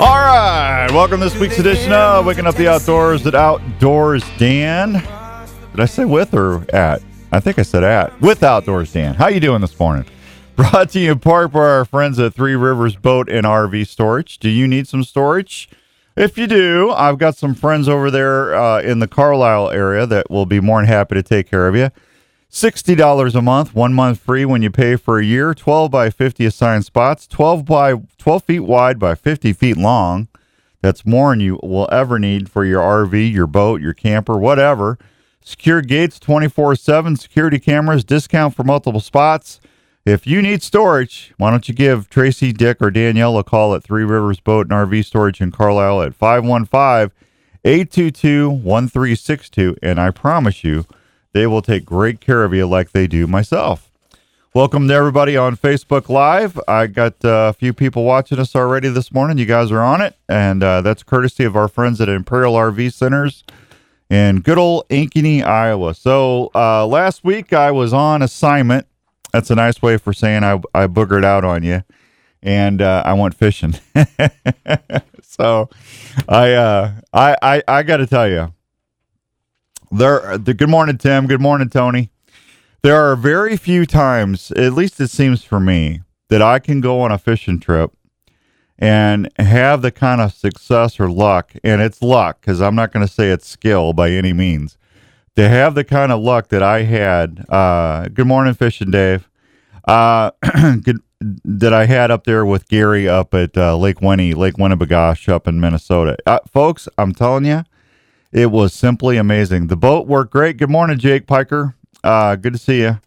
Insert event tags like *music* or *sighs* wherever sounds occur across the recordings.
All right, welcome to this week's edition of Waking Up the Outdoors at Outdoors Dan. Did I say with or at? I think I said at. With Outdoors Dan. How you doing this morning? *laughs* Brought to you in part by our friends at Three Rivers Boat and RV Storage. Do you need some storage? If you do, I've got some friends over there uh, in the Carlisle area that will be more than happy to take care of you. $60 a month, one month free when you pay for a year, 12 by 50 assigned spots, 12 by 12 feet wide by 50 feet long. That's more than you will ever need for your RV, your boat, your camper, whatever. Secure gates 24 7, security cameras, discount for multiple spots. If you need storage, why don't you give Tracy, Dick, or Danielle a call at Three Rivers Boat and RV Storage in Carlisle at 515 822 1362. And I promise you, they will take great care of you like they do myself. Welcome to everybody on Facebook Live. I got uh, a few people watching us already this morning. You guys are on it, and uh, that's courtesy of our friends at Imperial RV Centers in good old Ankeny, Iowa. So uh, last week I was on assignment. That's a nice way for saying I, I boogered out on you, and uh, I went fishing. *laughs* so I uh, I I, I got to tell you, there. The, good morning, Tim. Good morning, Tony. There are very few times, at least it seems for me, that I can go on a fishing trip and have the kind of success or luck, and it's luck because I'm not going to say it's skill by any means. To have the kind of luck that I had, uh, good morning, fishing Dave. Uh, *clears throat* good, that I had up there with Gary up at uh, Lake Winnie, Lake Winnebagosh up in Minnesota. Uh, folks, I'm telling you, it was simply amazing. The boat worked great. Good morning, Jake Piker. Uh, good to see you.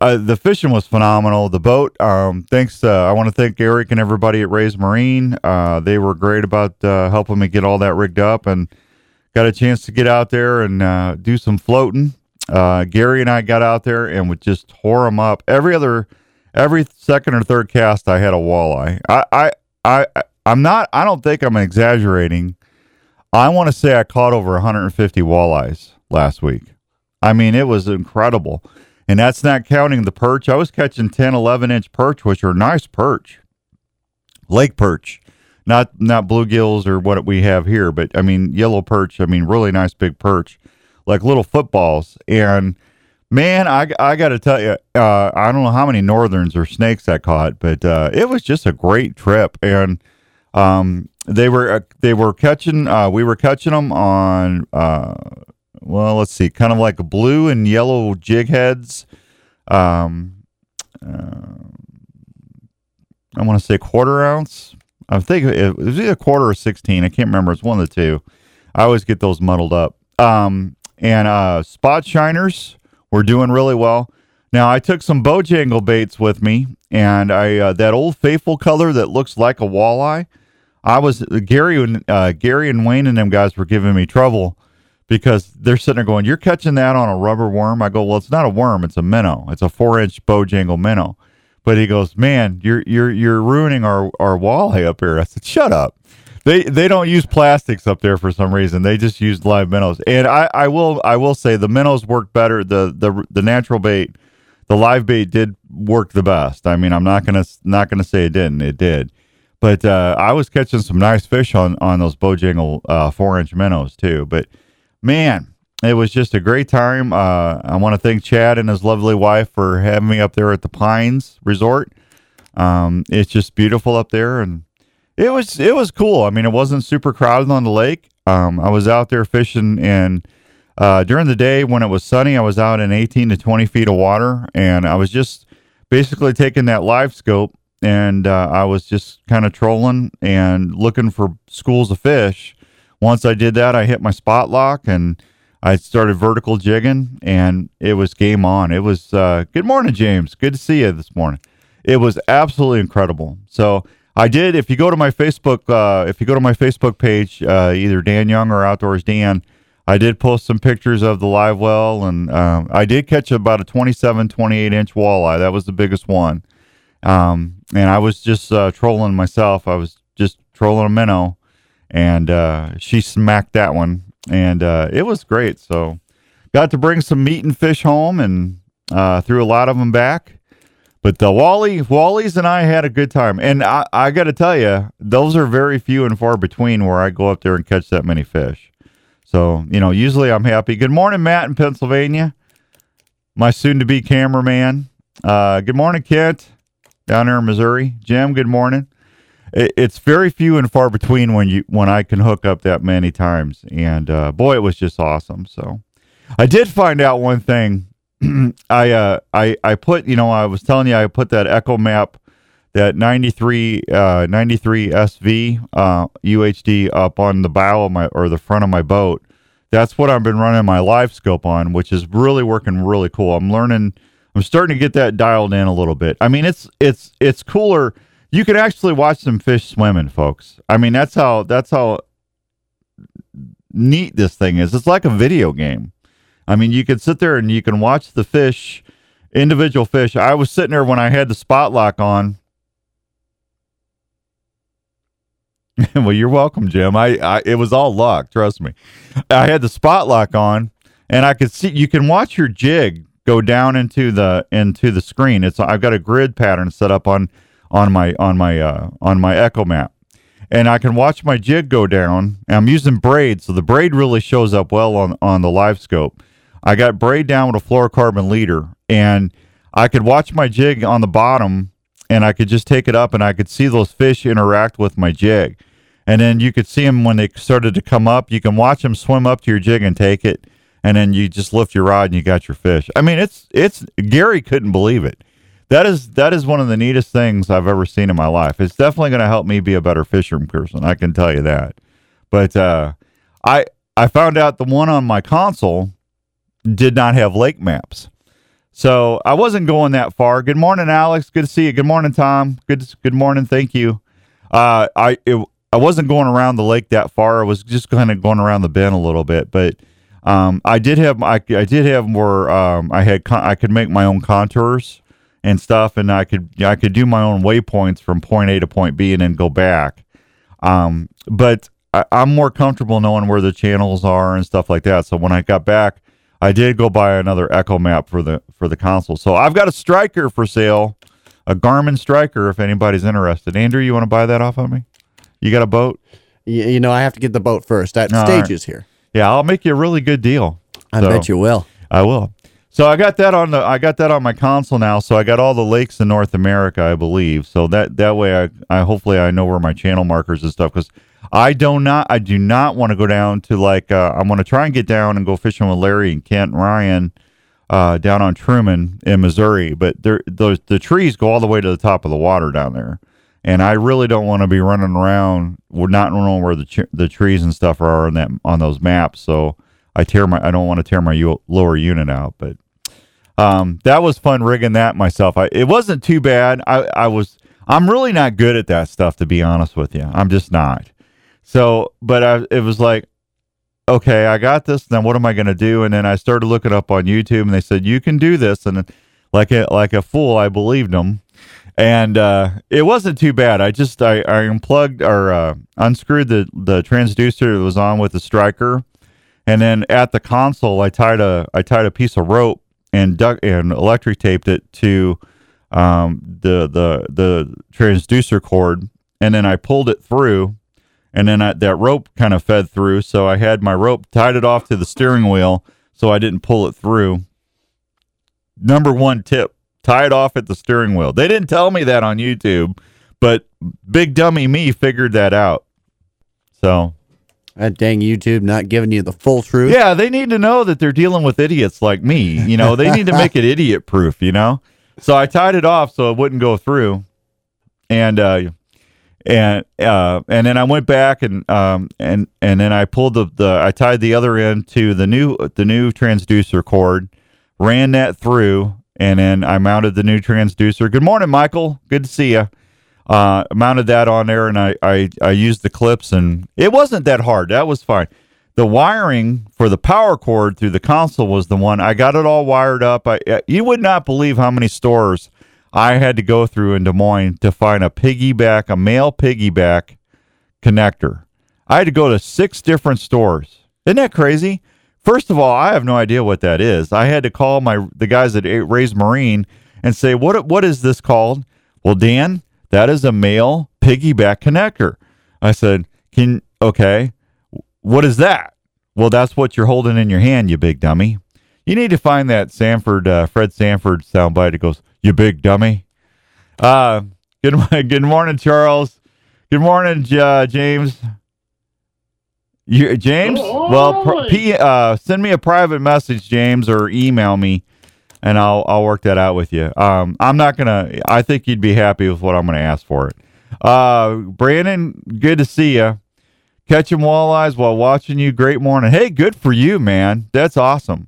Uh, the fishing was phenomenal. The boat, um, thanks. Uh, I want to thank Eric and everybody at Ray's Marine. Uh, they were great about uh, helping me get all that rigged up and got a chance to get out there and uh, do some floating. Uh, Gary and I got out there and would just tore them up. Every other, every second or third cast, I had a walleye. I, I, I, I'm not. I don't think I'm exaggerating. I want to say I caught over 150 walleyes last week. I mean, it was incredible. And that's not counting the perch. I was catching 10, 11 inch perch, which are nice perch, lake perch, not not bluegills or what we have here, but I mean yellow perch. I mean really nice big perch, like little footballs. And man, I, I got to tell you, uh, I don't know how many northerns or snakes I caught, but uh, it was just a great trip. And um, they were uh, they were catching. Uh, we were catching them on. Uh, well, let's see, kind of like blue and yellow jig heads. Um, uh, I want to say quarter ounce. I think it was either quarter or 16. I can't remember. It's one of the two. I always get those muddled up. Um, and uh, spot shiners were doing really well. Now, I took some Bojangle baits with me, and I uh, that old faithful color that looks like a walleye. I was Gary and uh, Gary and Wayne and them guys were giving me trouble because they're sitting there going, "You're catching that on a rubber worm." I go, "Well, it's not a worm; it's a minnow. It's a four-inch Bojangle minnow." But he goes, "Man, you're you're you're ruining our our walleye up here." I said, "Shut up." They they don't use plastics up there for some reason. They just use live minnows. And I, I will I will say the minnows work better. The the the natural bait, the live bait did work the best. I mean, I'm not gonna not gonna say it didn't. It did. But uh, I was catching some nice fish on on those Bojangle uh, four inch minnows too. But man, it was just a great time. Uh, I want to thank Chad and his lovely wife for having me up there at the Pines Resort. Um, it's just beautiful up there, and it was it was cool. I mean, it wasn't super crowded on the lake. Um, I was out there fishing, and uh, during the day when it was sunny, I was out in 18 to 20 feet of water, and I was just basically taking that live scope, and uh, I was just kind of trolling and looking for schools of fish. Once I did that, I hit my spot lock and I started vertical jigging, and it was game on. It was uh, good morning, James. Good to see you this morning. It was absolutely incredible. So I did. If you go to my Facebook, uh, if you go to my Facebook page, uh, either Dan Young or Outdoors Dan, I did post some pictures of the live well, and um, I did catch about a 27, 28 inch walleye. That was the biggest one. Um, and I was just uh, trolling myself. I was just trolling a minnow, and uh, she smacked that one, and uh, it was great. So got to bring some meat and fish home, and uh, threw a lot of them back. But the Wally, Wally's and I had a good time, and I, I got to tell you, those are very few and far between where I go up there and catch that many fish. So you know, usually I'm happy. Good morning, Matt in Pennsylvania, my soon-to-be cameraman. Uh, good morning, Kent, down there in Missouri. Jim, good morning. It, it's very few and far between when you when I can hook up that many times, and uh, boy, it was just awesome. So I did find out one thing *clears throat* I uh I I put you know I was telling you I put that Echo Map that 93 uh 93 SV uh UHD up on the bow of my or the front of my boat. That's what I've been running my live scope on, which is really working really cool. I'm learning I'm starting to get that dialed in a little bit. I mean, it's it's it's cooler. You can actually watch some fish swimming, folks. I mean, that's how that's how neat this thing is. It's like a video game. I mean, you can sit there and you can watch the fish, individual fish. I was sitting there when I had the spot lock on. *laughs* well, you're welcome, Jim. I, I it was all luck, trust me. I had the spot lock on, and I could see you can watch your jig go down into the into the screen. It's I've got a grid pattern set up on on my on my uh, on my Echo map, and I can watch my jig go down. I'm using braid, so the braid really shows up well on on the live scope. I got braid down with a fluorocarbon leader, and I could watch my jig on the bottom, and I could just take it up, and I could see those fish interact with my jig. And then you could see them when they started to come up. You can watch them swim up to your jig and take it, and then you just lift your rod and you got your fish. I mean, it's it's Gary couldn't believe it. That is that is one of the neatest things I've ever seen in my life. It's definitely going to help me be a better fisherman person. I can tell you that. But uh, I I found out the one on my console did not have lake maps. So I wasn't going that far. Good morning, Alex. Good to see you. Good morning, Tom. Good good morning. Thank you. Uh, I it, I wasn't going around the lake that far. I was just kind of going around the bend a little bit, but um, I did have I, I did have more. Um, I had con- I could make my own contours and stuff, and I could I could do my own waypoints from point A to point B and then go back. Um, but I, I'm more comfortable knowing where the channels are and stuff like that. So when I got back, I did go buy another Echo map for the for the console. So I've got a Striker for sale, a Garmin Striker. If anybody's interested, Andrew, you want to buy that off of me? You got a boat? You, you know, I have to get the boat first. That All stages here. Yeah, I'll make you a really good deal. I So- bet you will. I will. So I got that on the I got that on my console now. So I got all the lakes in North America, I believe. So that that way I I hopefully I know where my channel markers and stuff because I do not I do not want to go down to like uh, I'm going to try and get down and go fishing with Larry and Kent and Ryan uh, down on Truman in Missouri, but there those the trees go all the way to the top of the water down there. And I really don't want to be running around. We're not knowing where the the trees and stuff are on that on those maps. So I tear my I don't want to tear my u- lower unit out, but um, that was fun rigging that myself. I, it wasn't too bad. I, I was I'm really not good at that stuff to be honest with you. I'm just not. So, but I, it was like, okay, I got this. Then what am I going to do? And then I started looking up on YouTube, and they said you can do this. And like a like a fool, I believed them. And uh, it wasn't too bad. I just I, I unplugged or uh, unscrewed the the transducer that was on with the striker, and then at the console I tied a I tied a piece of rope and duct and electric taped it to um, the the the transducer cord, and then I pulled it through, and then I, that rope kind of fed through. So I had my rope tied it off to the steering wheel, so I didn't pull it through. Number one tip tied off at the steering wheel. They didn't tell me that on YouTube, but big dummy me figured that out. So That dang YouTube not giving you the full truth. yeah, they need to know that they're dealing with idiots like me. You know, they need to make it *laughs* idiot proof. You know, so I tied it off so it wouldn't go through, and uh, and uh, and then I went back and um and and then I pulled the the I tied the other end to the new the new transducer cord, ran that through, and then I mounted the new transducer. Good morning, Michael. Good to see you. Uh, mounted that on there, and I, I I used the clips, and it wasn't that hard. That was fine. The wiring for the power cord through the console was the one I got it all wired up. I you would not believe how many stores I had to go through in Des Moines to find a piggyback, a male piggyback connector. I had to go to six different stores. Isn't that crazy? First of all, I have no idea what that is. I had to call my the guys at Ray's Marine and say, "What what is this called?" Well, Dan, that is a male piggyback connector. I said, "Can okay, what is that?" Well, that's what you're holding in your hand, you big dummy. You need to find that Sanford, uh, Fred Sanford soundbite. It goes, "You big dummy." Uh, good *laughs* good morning, Charles. Good morning, uh, James. You, James? well, pr- P, uh, send me a private message, James, or email me, and I'll I'll work that out with you. Um, I'm not gonna. I think you'd be happy with what I'm gonna ask for it. Uh, Brandon, good to see you. Catching walleyes while watching you. Great morning. Hey, good for you, man. That's awesome.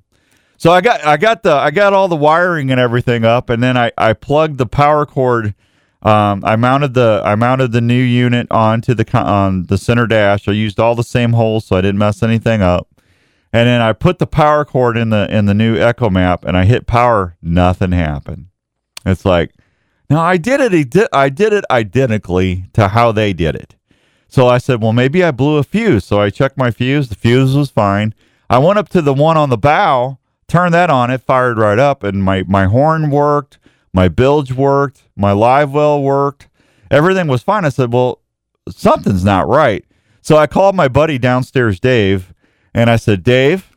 So I got I got the I got all the wiring and everything up, and then I I plugged the power cord. Um, I mounted the I mounted the new unit onto the on the center dash. I used all the same holes so I didn't mess anything up. And then I put the power cord in the in the new Echo Map, and I hit power. Nothing happened. It's like, now I did it. I did it identically to how they did it. So I said, well, maybe I blew a fuse. So I checked my fuse. The fuse was fine. I went up to the one on the bow, turned that on. It fired right up, and my my horn worked. My bilge worked. My live well worked. Everything was fine. I said, well, something's not right. So I called my buddy downstairs, Dave, and I said, Dave,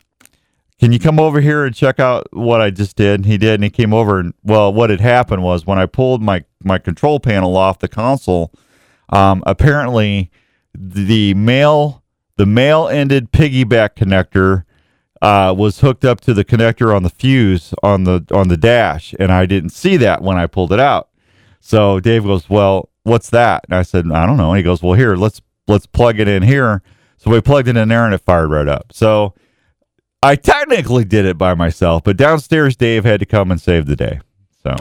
can you come over here and check out what I just did? And he did, and he came over. And well, what had happened was when I pulled my my control panel off the console, um, apparently the male the male ended piggyback connector uh, was hooked up to the connector on the fuse on the on the dash, and I didn't see that when I pulled it out. So Dave goes, "Well, what's that?" And I said, "I don't know." And he goes, "Well, here, let's let's plug it in here." So we plugged it in there, and it fired right up. So I technically did it by myself, but downstairs Dave had to come and save the day. So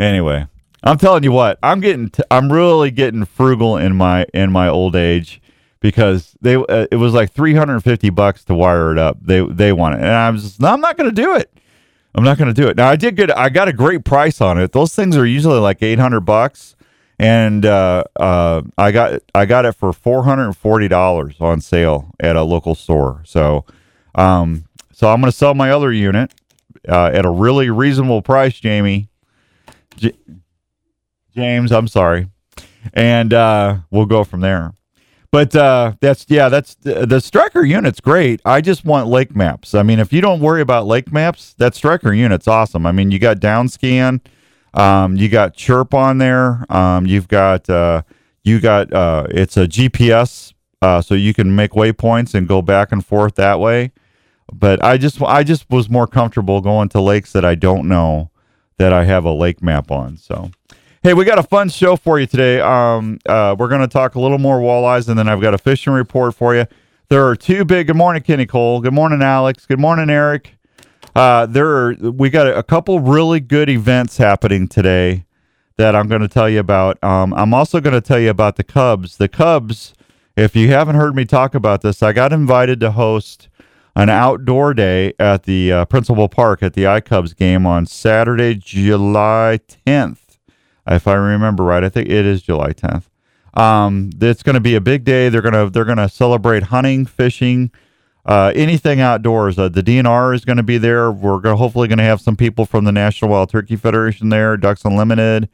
anyway, I'm telling you what, I'm getting I'm really getting frugal in my in my old age because they uh, it was like 350 bucks to wire it up. They they want it. And I'm just I'm not going to do it. I'm not going to do it. Now I did get I got a great price on it. Those things are usually like 800 bucks and uh, uh, I got I got it for four hundred and forty dollars on sale at a local store. So, um, so I'm going to sell my other unit uh, at a really reasonable price, Jamie. J- James, I'm sorry, and uh, we'll go from there. But uh, that's yeah, that's the Striker unit's great. I just want lake maps. I mean, if you don't worry about lake maps, that Striker unit's awesome. I mean, you got downscan. Um, you got chirp on there. Um, you've got uh, you got uh, it's a GPS, uh, so you can make waypoints and go back and forth that way. But I just I just was more comfortable going to lakes that I don't know that I have a lake map on. So, hey, we got a fun show for you today. Um, uh, we're going to talk a little more walleyes, and then I've got a fishing report for you. There are two big. Good morning, Kenny Cole. Good morning, Alex. Good morning, Eric. Uh, there are we got a, couple really good events happening today that I'm going to tell you about. Um, I'm also going to tell you about the Cubs. The Cubs, if you haven't heard me talk about this, I got invited to host an outdoor day at the uh, Principal Park at the iCubs game on Saturday, July 10th. If I remember right, I think it is July 10th. Um, it's going to be a big day. They're going to they're going to celebrate hunting, fishing, uh, anything outdoors. Uh, the DNR is going to be there. We're gonna, hopefully going to have some people from the National Wild Turkey Federation there, Ducks Unlimited.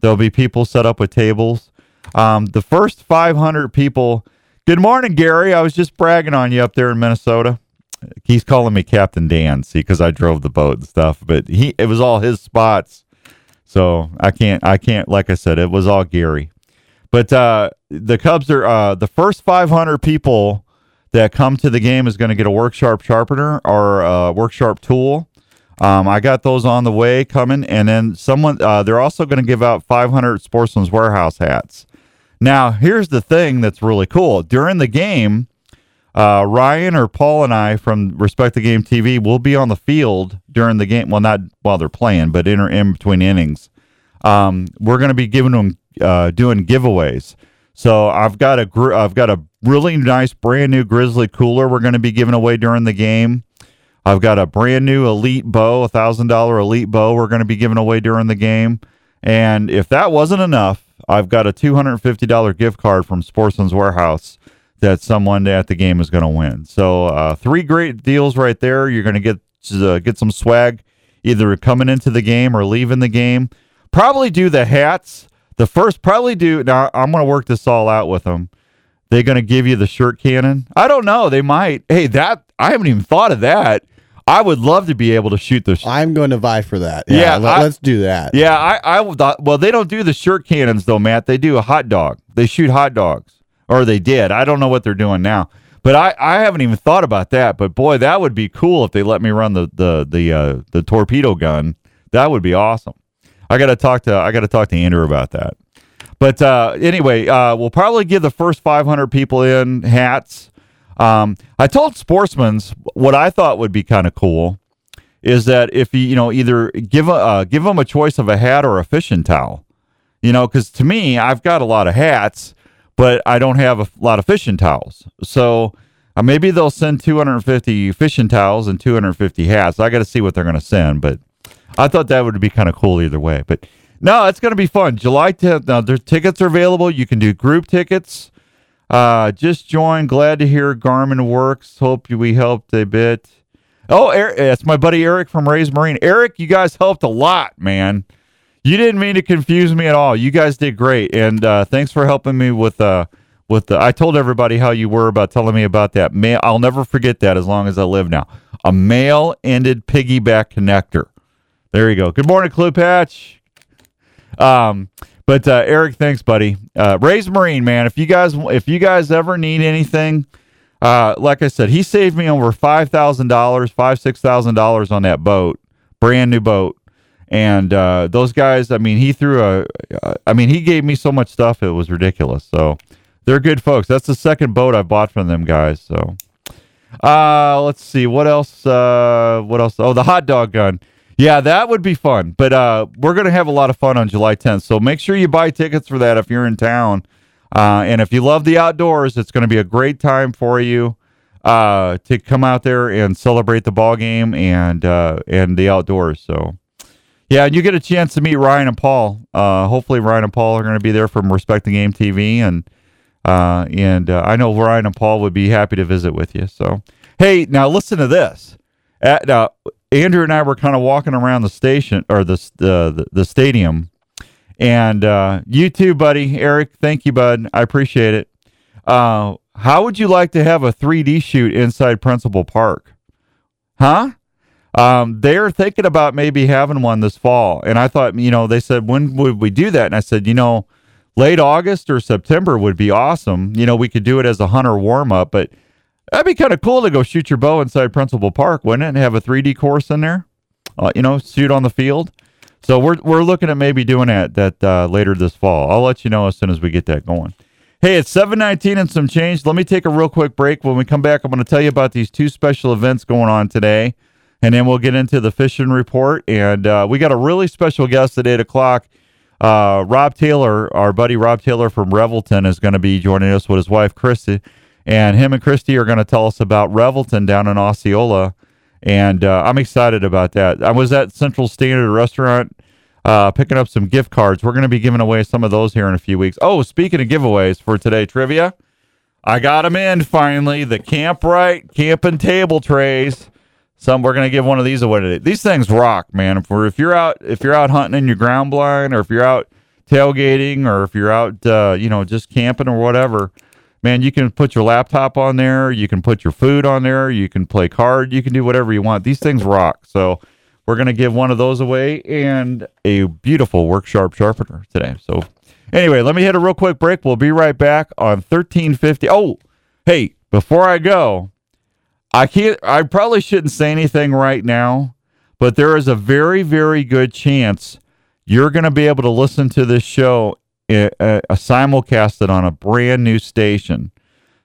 There'll be people set up with tables. Um, the first 500 people. Good morning, Gary. I was just bragging on you up there in Minnesota. He's calling me Captain Dan, see, because I drove the boat and stuff. But he, it was all his spots So I can't, I can't, like I said, it was all Gary. But uh, the Cubs are uh, the first 500 people that come to the game is going to get a Work Sharp sharpener or a Work Sharp tool. Um, I got those on the way coming, and then someone uh, they're also going to give out 500 Sportsman's Warehouse hats. Now, here's the thing that's really cool. During the game, uh, Ryan or Paul and I from Respect the Game TV will be on the field during the game. Well, not while they're playing, but in, or in between innings. Um, we're going to be giving them uh, doing giveaways. So I've got a gr- I've got a really nice brand new Grizzly cooler we're going to be giving away during the game. I've got a brand new Elite bow, a thousand dollar Elite bow we're going to be giving away during the game. And if that wasn't enough, I've got a two hundred fifty dollar gift card from Sportsman's Warehouse that someone at the game is going to win. So uh, three great deals right there. You're going to get uh, get some swag either coming into the game or leaving the game. Probably do the hats. The first probably do. Now I'm going to work this all out with them. They're going to give you the shirt cannon. I don't know. They might. Hey, that I haven't even thought of that. I would love to be able to shoot the. Sh- I'm going to vie for that. Yeah, let, I- us do that. yeah, I I thought. Well, they don't do the shirt cannons though, Matt. They do a hot dog. They shoot hot dogs, or they did. I don't know what they're doing now. But I, I haven't even thought about that. But boy, that would be cool if they let me run the the the uh, the torpedo gun. That would be awesome. I got to talk to I got to talk to Andrew about that. But uh, anyway, uh, we'll probably give the first 500 people in hats. Um, I told Sportsman's what I thought would be kind of cool is that if you you know either give a uh, give them a choice of a hat or a fishing towel, you know, because to me I've got a lot of hats, but I don't have a lot of fishing towels. So uh, maybe they'll send 250 fishing towels and 250 hats. I got to see what they're going to send, but I thought that would be kind of cool either way. But no, it's going to be fun. July 10th. Now, there's tickets are available. You can do group tickets. Uh, just join. Glad to hear Garmin works. Hope we helped a bit. Oh, Eric, that's my buddy Eric from Ray's Marine. Eric, you guys helped a lot, man. You didn't mean to confuse me at all. You guys did great, and uh, thanks for helping me with uh with the. I told everybody how you were about telling me about that. Ma- I'll never forget that as long as I live now. A male-ended piggyback connector. There you go. Good morning, Clue Patch. Um, but uh, Eric, thanks, buddy. Uh, Ray's Marine, man. If you guys, if you guys ever need anything, uh, like I said, he saved me over five thousand dollars, five six thousand dollars on that boat, brand new boat. And uh, those guys, I mean, he threw a, uh, mean, he gave me so much stuff, it was ridiculous. So they're good folks. That's the second boat I bought from them guys. So uh, let's see what else. Uh, what else? Oh, the hot dog gun. Yeah, that would be fun. But uh, we're gonna have a lot of fun on July 10th. So make sure you buy tickets for that if you're in town. Uh, and if you love the outdoors, it's going to be a great time for you uh, to come out there and celebrate the ball game and uh, and the outdoors. So, yeah, and you get a chance to meet Ryan and Paul. Uh, hopefully, Ryan and Paul are going to be there from Respect the Game TV, and uh, and uh, I know Ryan and Paul would be happy to visit with you. So, hey, now listen to this. At, uh, Andrew and I were kind of walking around the station or the the, the stadium and uh, you too, buddy. Eric, thank you, bud. I appreciate it. Uh, how would you like to have a 3D shoot inside Principal Park? Huh? Um, they're thinking about maybe having one this fall. And I thought, you know, they said, when would we do that? And I said, you know, late August or September would be awesome. You know, we could do it as a hunter warm up, but that'd be kind of cool to go shoot your bow inside Principal Park, wouldn't it? And have a 3D course in there, uh, you know, shoot on the field. So we're we're looking at maybe doing that that uh, later this fall. I'll let you know as soon as we get that going. Hey, it's seven nineteen and some change. Let me take a real quick break. When we come back, I'm going to tell you about these two special events going on today, and then we'll get into the fishing report. And uh, we got a really special guest at eight o'clock. Uh, Rob Taylor, our buddy Rob Taylor from Revelton, is going to be joining us with his wife Christy, and him and Christy are going to tell us about Revelton down in Osceola and uh, I'm excited about that. I was at Central Standard Restaurant uh, picking up some gift cards. We're going to be giving away some of those here in a few weeks. Oh, speaking of giveaways for today trivia, I got them in finally. The Camp Right camping table trays. Some we're to give one of these away today. These things rock, man. If, if you're out if you're out hunting in your ground blind, or if you're out tailgating, or if you're out uh, you know just camping or whatever man, you can put your laptop on there, you can put your food on there, you can play card, you can do whatever you want. These things rock. So we're to give one of those away and a beautiful work sharp sharpener today. So, anyway, let me hit a real quick break. We'll be right back on 1350. Oh, hey, before I go, I can't, I probably shouldn't say anything right now, but there is a very, very good chance you're going to be able to listen to this show uh, uh, simulcasted on a brand new station.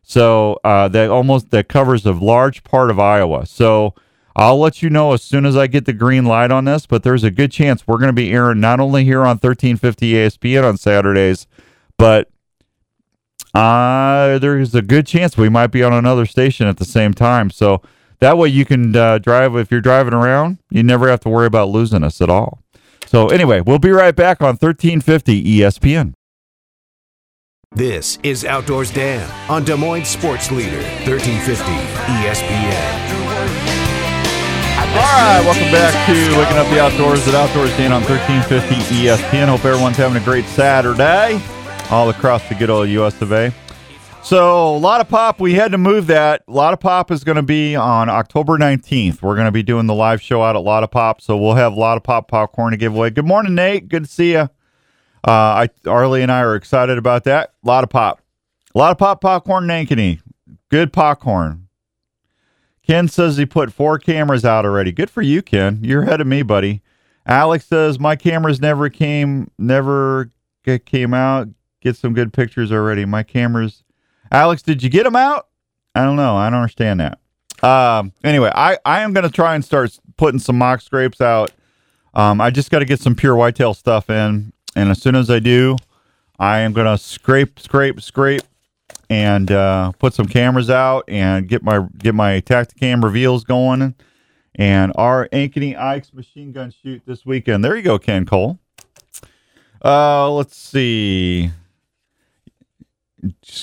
So uh, that almost that covers a large part of Iowa. So I'll let you know as soon as I get the green light on this. But there's a good chance we're going to be airing not only here on 1350 ESPN on Saturdays, but uh, there's a good chance we might be on another station at the same time. So that way you can uh, drive if you're driving around. You never have to worry about losing us at all. So anyway, we'll be right back on 1350 ESPN. This is Outdoors Dan on Des Moines Sports Leader, 1350 ESPN. All right, welcome back to Waking Up the Outdoors at Outdoors Dan on 1350 ESPN. Hope everyone's having a great Saturday all across the good old US of A. So, a lot of pop. We had to move that. A lot of pop is going to be on October 19th. We're going to be doing the live show out at Lot of Pop. So, we'll have a lot of pop popcorn to give away. Good morning, Nate. Good to see you. Uh, I, Arlie and I are excited about that. A lot of pop. A lot of pop popcorn, in Ankeny. Good popcorn. Ken says he put four cameras out already. Good for you, Ken. You're ahead of me, buddy. Alex says my cameras never came, never came out. Get some good pictures already. My cameras Alex, did you get them out? I don't know. I don't understand that. Um, anyway, I, I am going to try and start putting some mock scrapes out. Um, I just got to get some pure whitetail stuff in. And as soon as I do, I am going to scrape, scrape, scrape, and uh, put some cameras out and get my get my Tactacam reveals going. And our Ankeny Ike's machine gun shoot this weekend. There you go, Ken Cole. Uh, let's see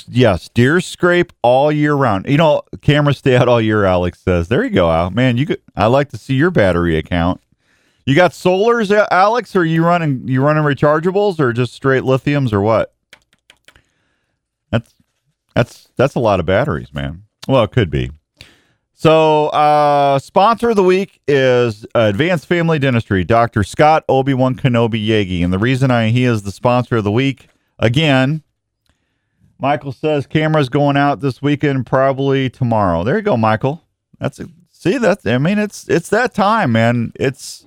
yes, deer scrape all year round. You know, cameras stay out all year. Alex says, "There you go, Al. Man, you could. I like to see your battery account. You got solars, Alex? Or you running you running rechargeables or just straight lithiums or what? That's that's that's a lot of batteries, man. Well, it could be. So, uh, sponsor of the week is Advanced Family Dentistry, Dr. Scott Obi Wan Kenobi Yagi, and the reason I he is the sponsor of the week again Michael says cameras going out this weekend, probably tomorrow. There you go, Michael. That's a, see that's I mean it's it's that time, man. It's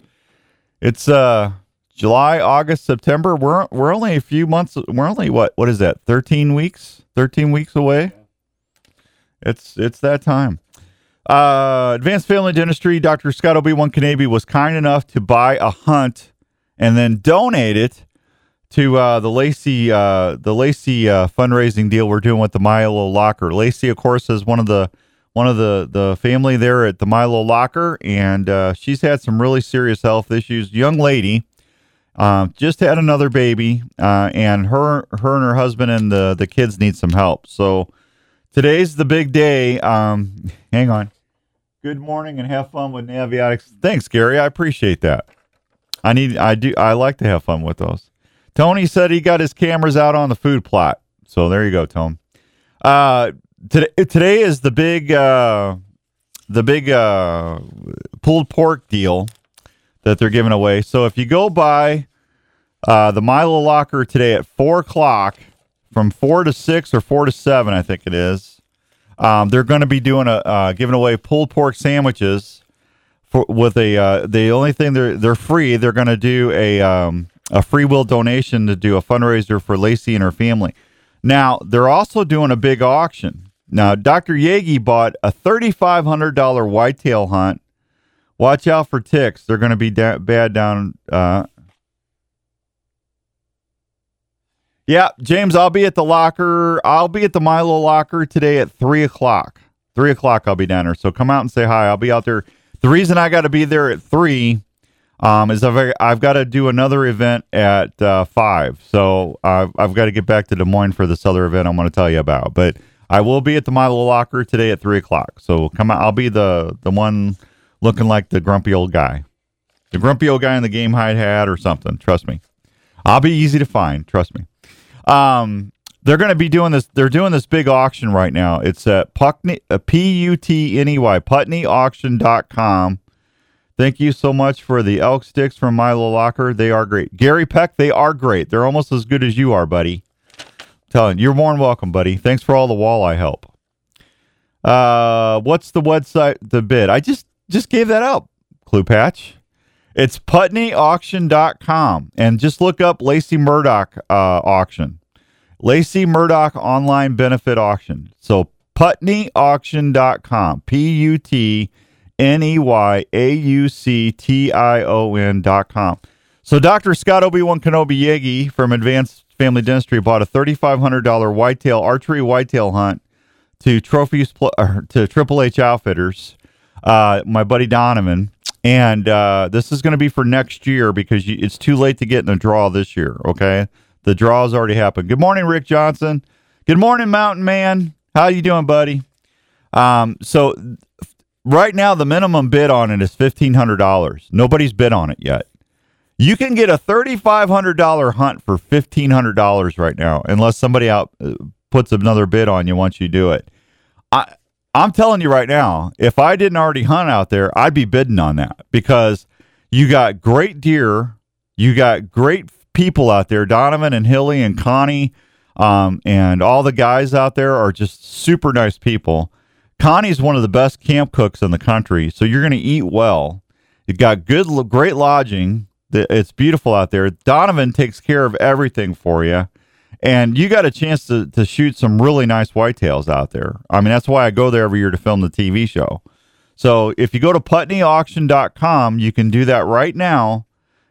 it's uh July, August, September. We're we're only a few months. We're only what what is that? Thirteen weeks. Thirteen weeks away. It's it's that time. Uh, Advanced Family Dentistry. Dr. Scott Obi Wan was kind enough to buy a hunt and then donate it to uh, the Lacey uh, the Lacey uh, fundraising deal we're doing with the Milo Locker. Lacey, of course, is one of the one of the the family there at the Milo Locker, and uh, she's had some really serious health issues. Young lady, um, just had another baby, uh, and her her and her husband and the the kids need some help. So today's the big day. Um, hang on. Good morning and have fun with Navionics. Thanks, Gary. I appreciate that. I need I do I like to have fun with those. Tony said he got his cameras out on the food plot. So there you go, Tone. Uh, today, today is the big, uh, the big uh, pulled pork deal that they're giving away. So if you go by uh, the Milo Locker today at four o'clock, from four to six or four to seven, I think it is. Um, they're going to be doing a uh, giving away pulled pork sandwiches for with a uh, the only thing they're they're free. They're going to do a um, a free will donation to do a fundraiser for Lacey and her family. Now, they're also doing a big auction. Now, Dr. Yagi bought a $3,500 whitetail hunt. Watch out for ticks. They're going to be da- bad down. Uh... Yeah, James, I'll be at the locker. I'll be at the Milo locker today at 3 o'clock. 3 o'clock, I'll be down there. So come out and say hi. I'll be out there. The reason I got to be there at 3 um, is I've, I've got to do another event at uh, five. So I've, I've got to get back to Des Moines for this other event I'm going to tell you about. But I will be at the Milo Locker today at three o'clock. So come out. I'll be the the one looking like the grumpy old guy, the grumpy old guy in the game hide hat or something. Trust me, I'll be easy to find. Trust me. Um, they're going to be doing this. They're doing this big auction right now. It's at Putney, uh, P U T N E Y, PutneyAuction.com Thank you so much for the elk sticks from Milo Locker. They are great. Gary Peck, they are great. They're almost as good as you are, buddy. telling you, you're more than welcome, buddy. Thanks for all the walleye help. Uh, what's the website? The bid? I just just gave that out. Clue patch. It's putneyauction.com and just look up Lacey Murdoch uh, auction. Lacey Murdoch online benefit auction. So putneyauction.com. P U T N E Y A U C T I O com. So Dr. Scott Obi-Wan Kenobi Yagi from Advanced Family Dentistry bought a $3,500 whitetail archery whitetail hunt to trophies to Triple H Outfitters. Uh, my buddy Donovan, and uh, this is going to be for next year because you, it's too late to get in the draw this year. Okay, the draw has already happened. Good morning, Rick Johnson. Good morning, Mountain Man. How you doing, buddy? Um, so right now the minimum bid on it is fifteen hundred dollars. Nobody's bid on it yet. You can get a thirty-five hundred dollar hunt for fifteen hundred dollars right now, unless somebody out uh, puts another bid on you once you do it. I I'm telling you right now, if I didn't already hunt out there, I'd be bidding on that because you got great deer, you got great people out there. Donovan and Hilly and Connie, um, and all the guys out there are just super nice people. Connie's one of the best camp cooks in the country, so you're going to eat well. You've got good, great lodging. It's beautiful out there. Donovan takes care of everything for you and you got a chance to, to shoot some really nice whitetails out there. I mean, that's why I go there every year to film the TV show. So if you go to putneyauction.com, you can do that right now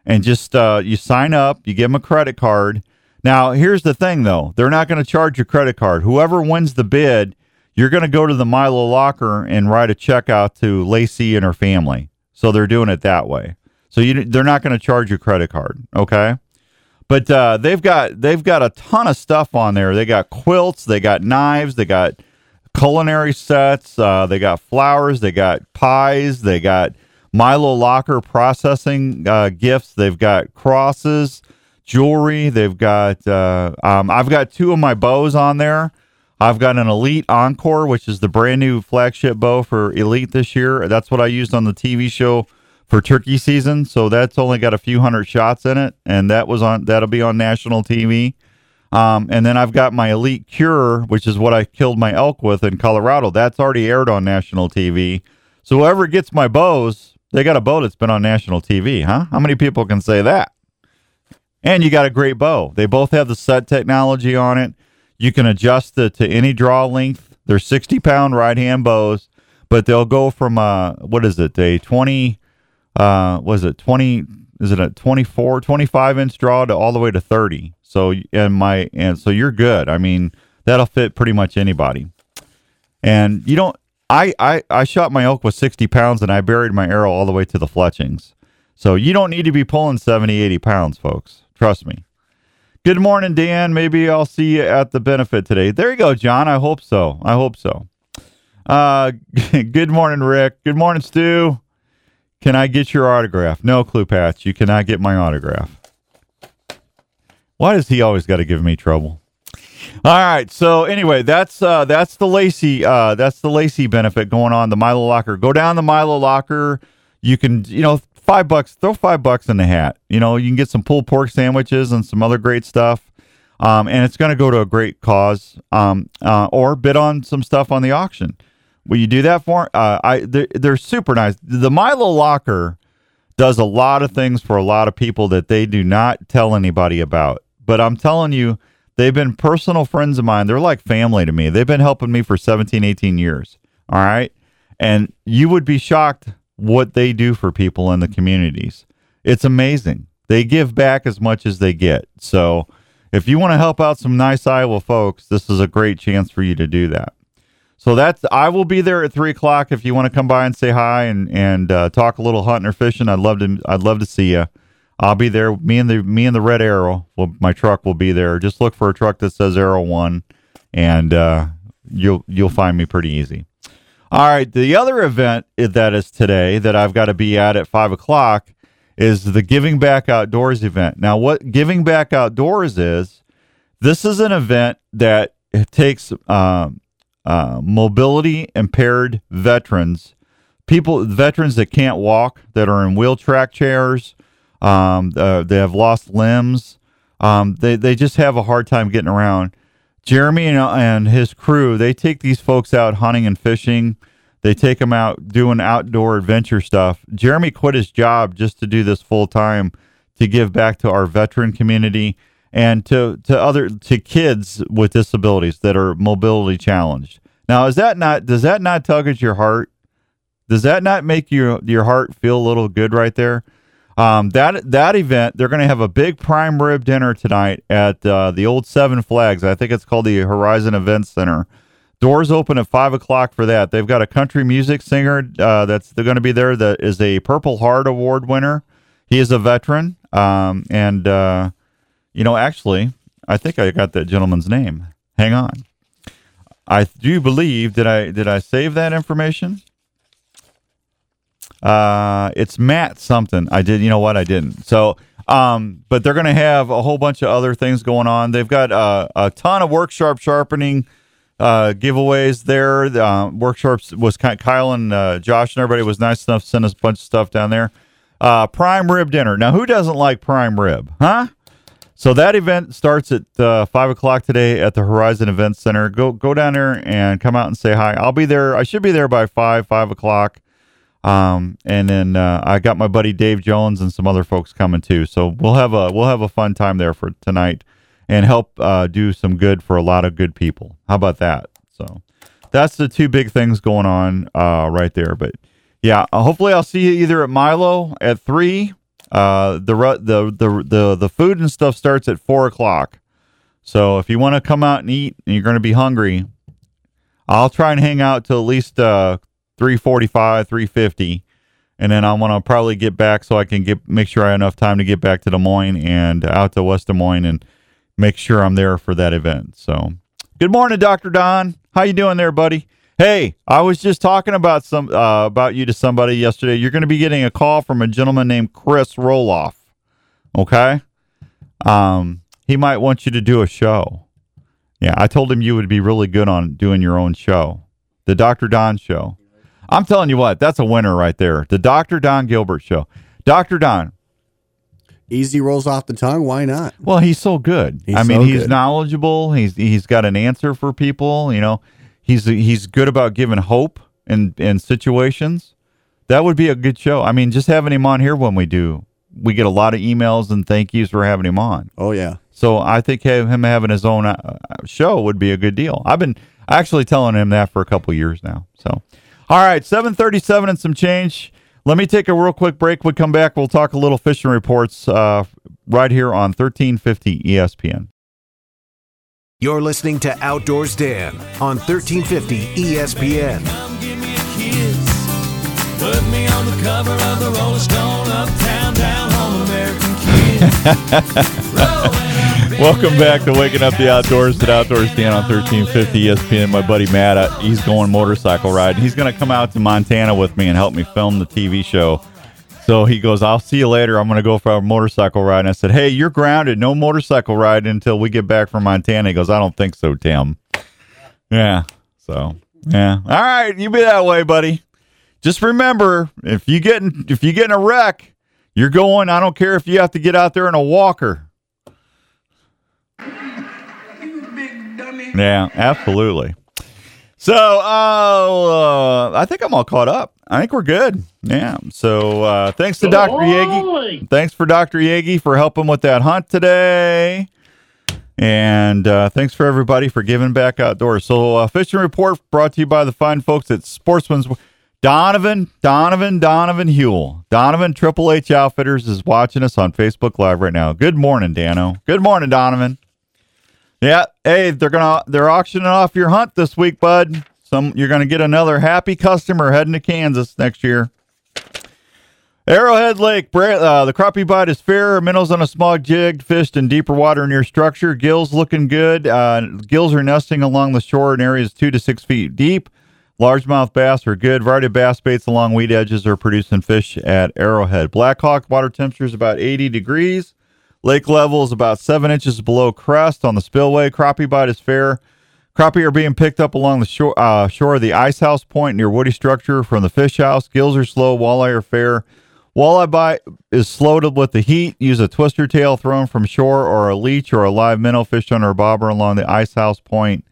and just uh, you sign up, you give them a credit card. Now, here's the thing though they're not going to charge your credit card. Whoever wins the bid, you're going to go to the Milo locker and write a check out to Lacey and her family. So they're doing it that way. So you, they're not going to charge your credit card. Okay. But uh, they've got they've got a ton of stuff on there. They got quilts, they got knives, they got culinary sets, uh, they got flowers, they got pies, they got Milo Locker processing uh, gifts. They've got crosses, jewelry. They've got uh, um, I've got two of my bows on there. I've got an Elite Encore, which is the brand new flagship bow for Elite this year. That's what I used on the TV show for turkey season. So that's only got a few hundred shots in it, and that was on that'll be on national TV. Um, and then I've got my Elite Kure, which is what I killed my elk with in Colorado. That's already aired on national TV. So whoever gets my bows, they got a bow that's been on national TV, huh? How many people can say that? And you got a great bow. They both have the set technology on it. You can adjust it to any draw length. They're 60 pound right hand bows, but they'll go from uh what is it, a 20 uh, was it 20 is it a 24 25 inch draw to all the way to 30 so and my and so you're good. I mean that'll fit pretty much anybody. And you don't i i i shot my elk with 60 pounds and i buried my arrow all the way to the fletchings. So you don't need to be pulling 70 80 pounds folks. Trust me good morning dan maybe i'll see you at the benefit today there you go john i hope so i hope so uh *laughs* good morning rick good morning stu can I get your autograph? No, Clue Patch, you cannot get my autograph. Why does he always got to give me trouble? All right. So anyway, that's uh, that's the Lacey uh, that's the Lacey benefit going on the Milo Locker. Go down the Milo Locker. You can you know five bucks. Throw five bucks in the hat. You know you can get some pulled pork sandwiches and some other great stuff. Um, and it's going to go to a great cause. Um, uh, or bid on some stuff on the auction. Will you do that for? Uh, I they're, they're super nice. The Milo Locker does a lot of things for a lot of people that they do not tell anybody about. But I'm telling you, they've been personal friends of mine. They're like family to me. They've been helping me for 17, 18 years. All right. And you would be shocked what they do for people in the communities. It's amazing. They give back as much as they get. So if you want to help out some nice Iowa folks, this is a great chance for you to do that. So that's I will be there at three o'clock if you want to come by and say hi and and uh, talk a little hunting or fishing. I'd love to I'd love to see you. I'll be there. Me and the me and the red arrow. Well, my truck will be there. Just look for a truck that says Arrow One, and uh, you'll you'll find me pretty easy. All right. The other event that is today that I've got to be at at five o'clock is the Giving Back Outdoors event. Now, what Giving Back Outdoors is? This is an event that takes um, uh, mobility impaired veterans people, veterans that can't walk, that are in wheel track chairs, um, uh, they have lost limbs. Um, they they just have a hard time getting around. Jeremy and, and his crew, they take these folks out hunting and fishing. They take them out doing outdoor adventure stuff. Jeremy quit his job just to do this full time to give back to our veteran community and to to other to kids with disabilities that are mobility challenged. Now, is that not does that not tug at your heart? Does that not make your your heart feel a little good right there? Um, that that event, they're going to have a big prime rib dinner tonight at uh, the old Seven Flags. I think it's called the Horizon Event Center. Doors open at five o'clock for that. They've got a country music singer uh, that's going to be there. That is a Purple Heart Award winner. He is a veteran, um, and uh, you know, actually, I think I got that gentleman's name. Hang on. I do believe did I did I save that information? Uh, it's Matt something. I did. You know what? I didn't. So, um, but they're going to have a whole bunch of other things going on. They've got uh, a ton of workshop sharpening uh, giveaways there. Uh, workshops was kind Kyle and uh, Josh and everybody was nice enough to send us a bunch of stuff down there. Uh, prime rib dinner. Now, who doesn't like prime rib? Huh? So that event starts at uh, five o'clock today at the Horizon Event Center. Go go down there and come out and say hi. I'll be there. I should be there by five five o'clock. Um, and then uh, I got my buddy Dave Jones and some other folks coming too. So we'll have a we'll have a fun time there for tonight and help uh, do some good for a lot of good people. How about that? So that's the two big things going on uh, right there. But yeah, uh, hopefully I'll see you either at Milo at three. Uh, the the the the the food and stuff starts at four o'clock. So if you want to come out and eat and you're going to be hungry, I'll try and hang out till at least uh, 345, 350. And then I want to probably get back so I can get make sure I have enough time to get back to Des Moines and out to West Des Moines and make sure I'm there for that event. So, good morning, Dr. Don. How you doing there, buddy? Hey, I was just talking about some uh, about you to somebody yesterday. You're going to be getting a call from a gentleman named Chris Roloff. Okay, um, he might want you to do a show. Yeah, I told him you would be really good on doing your own show, the Dr. Don show. I'm telling you what, that's a winner right there. The Dr. Don Gilbert show. Dr. Don, Easy rolls off the tongue. Why not? well, he's so good. He's I mean, so he's good. knowledgeable. He's he's got an answer for people. You know, he's he's good about giving hope in in situations. That would be a good show. I mean, just having him on here when we do, we get a lot of emails and thank yous for having him on. Oh yeah. So I think have him having his own uh, show would be a good deal. I've been actually telling him that for a couple years now. So, all right, seven thirty-seven and some change. Let me take a real quick break. We come back. We'll talk a little fishing reports uh, right here on thirteen fifty E ESPN. You're listening to Outdoors Dan on 1350 ESPN. *laughs* Welcome back to Waking Up the Outdoors at Outdoors Dan on 1350 ESPN. My buddy Matt, uh, he's going motorcycle riding. He's going to come out to Montana with me and help me film the TV show. So he goes, I'll see you later. I'm going to go for a motorcycle ride. And I said, Hey, you're grounded. No motorcycle ride until we get back from Montana. He goes, I don't think so, Tim. Yeah. So, yeah. All right. You be that way, buddy. Just remember, if you get in, if you get in a wreck, you're going. I don't care if you have to get out there in a walker. Yeah, absolutely. So, uh, I think I'm all caught up. I think we're good. Yeah. So, uh, thanks to Dr. Yagi. Thanks for Dr. Yagi for helping with that hunt today. And uh, thanks for everybody for giving back outdoors. So, uh, fishing report brought to you by the fine folks at Sportsman's. Donovan, Donovan, Donovan Huel. Donovan Triple H Outfitters is watching us on Facebook Live right now. Good morning, Dano. Good morning, Donovan. Yeah, hey, they're gonna they're auctioning off your hunt this week, bud. Some you're gonna get another happy customer heading to Kansas next year. Arrowhead Lake, uh, the crappie bite is fair. Minnows on a small jig, fished in deeper water near structure. Gills looking good. Uh, gills are nesting along the shore in areas two to six feet deep. Largemouth bass are good. Variety of bass baits along weed edges are producing fish at Arrowhead. Blackhawk water temperature is about 80 degrees. Lake level is about seven inches below crest on the spillway. Crappie bite is fair. Crappie are being picked up along the shore, uh, shore of the ice house point near Woody Structure from the fish house. Gills are slow, walleye are fair. Walleye bite is slowed with the heat. Use a twister tail thrown from shore or a leech or a live minnow fished under a bobber along the ice house point,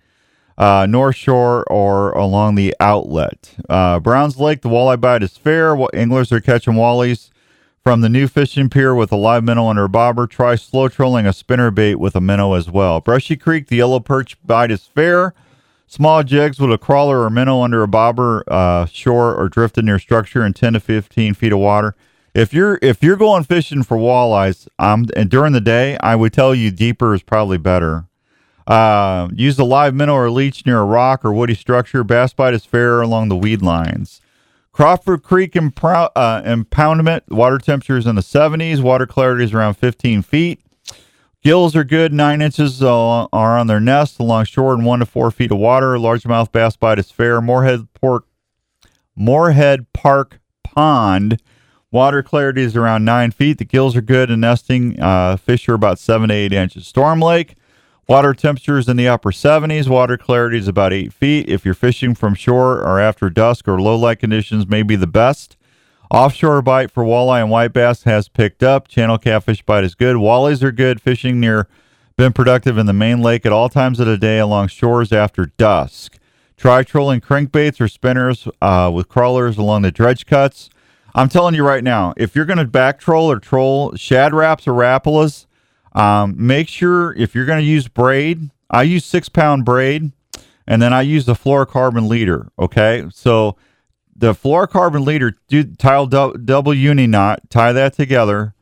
uh, north shore or along the outlet. Uh, Browns Lake, the walleye bite is fair. Anglers are catching wallies from the new fishing pier with a live minnow under a bobber. Try slow trolling a spinner bait with a minnow as well. Brushy Creek, the yellow perch bite is fair. Small jigs with a crawler or minnow under a bobber, uh, shore or drifted near structure in 10 to 15 feet of water. If you're if you're going fishing for walleyes, um, and during the day, I would tell you deeper is probably better. Uh, use a live minnow or leech near a rock or woody structure. Bass bite is fair along the weed lines. Crawford Creek improu- uh, impoundment, water temperature is in the 70s, water clarity is around 15 feet. Gills are good, nine inches uh, are on their nest along shore and one to four feet of water. Largemouth bass bite is fair. Moorhead Pork, Moorhead Park Pond, water clarity is around nine feet. The gills are good and nesting. Uh, fish are about seven to eight inches. Storm Lake, Water temperatures in the upper 70s. Water clarity is about 8 feet. If you're fishing from shore or after dusk or low light conditions, may be the best. Offshore bite for walleye and white bass has picked up. Channel catfish bite is good. Wallies are good. Fishing near been productive in the main lake at all times of the day along shores after dusk. Try trolling crankbaits or spinners uh, with crawlers along the dredge cuts. I'm telling you right now, if you're going to back troll or troll Shad Raps or rapalas, um, make sure if you're going to use braid, I use six pound braid, and then I use the fluorocarbon leader. Okay, so the fluorocarbon leader, do tile dou- double uni knot, tie that together,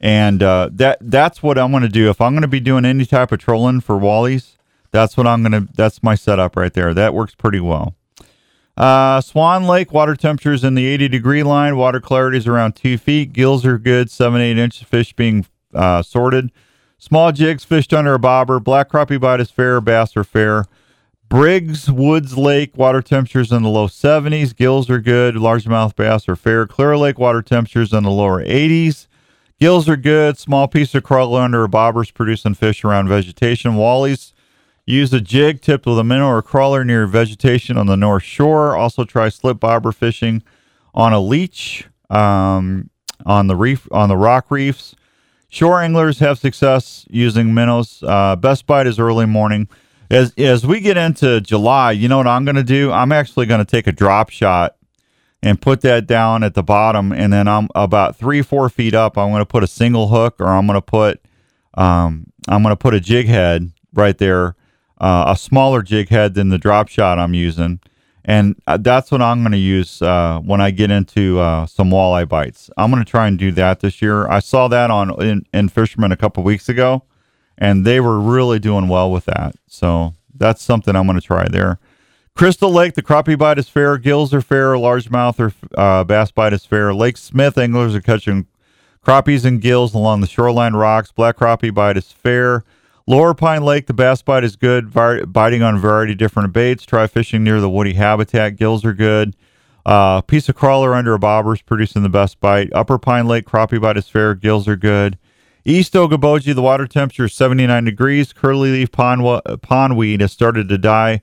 and uh, that that's what I'm going to do. If I'm going to be doing any type of trolling for wallies, that's what I'm going to. That's my setup right there. That works pretty well. Uh, Swan Lake water temperatures in the 80 degree line. Water clarity is around two feet. Gills are good. Seven eight inch fish being uh, sorted. Small jigs fished under a bobber. Black crappie bite is fair. Bass are fair. Briggs Woods Lake water temperatures in the low 70s. Gills are good. Largemouth bass are fair. Clear Lake water temperatures in the lower 80s. Gills are good. Small piece of crawler under a bobber's producing fish around vegetation. Wallies use a jig tipped with a minnow or crawler near vegetation on the north shore. Also try slip bobber fishing on a leech um, on the reef on the rock reefs. Shore anglers have success using minnows. Uh, best bite is early morning. As as we get into July, you know what I'm going to do? I'm actually going to take a drop shot and put that down at the bottom, and then I'm about three four feet up. I'm going to put a single hook, or I'm going to put um, I'm going to put a jig head right there, uh, a smaller jig head than the drop shot I'm using, and uh, that's what I'm going to use uh, when I get into uh, some walleye bites. I'm going to try and do that this year. I saw that on in, In-Fisherman a couple weeks ago, and they were really doing well with that. So that's something I'm going to try there. Crystal Lake, the crappie bite is fair. Gills are fair. Largemouth or uh, bass bite is fair. Lake Smith anglers are catching crappies and gills along the shoreline rocks. Black crappie bite is fair. Lower Pine Lake, the bass bite is good, var- biting on variety of different baits. Try fishing near the woody habitat. Gills are good. Uh, piece of crawler under a bobber is producing the best bite. Upper Pine Lake, crappie bite is fair. Gills are good. East Okoboji, the water temperature is 79 degrees. Curly leaf pond, pondweed has started to die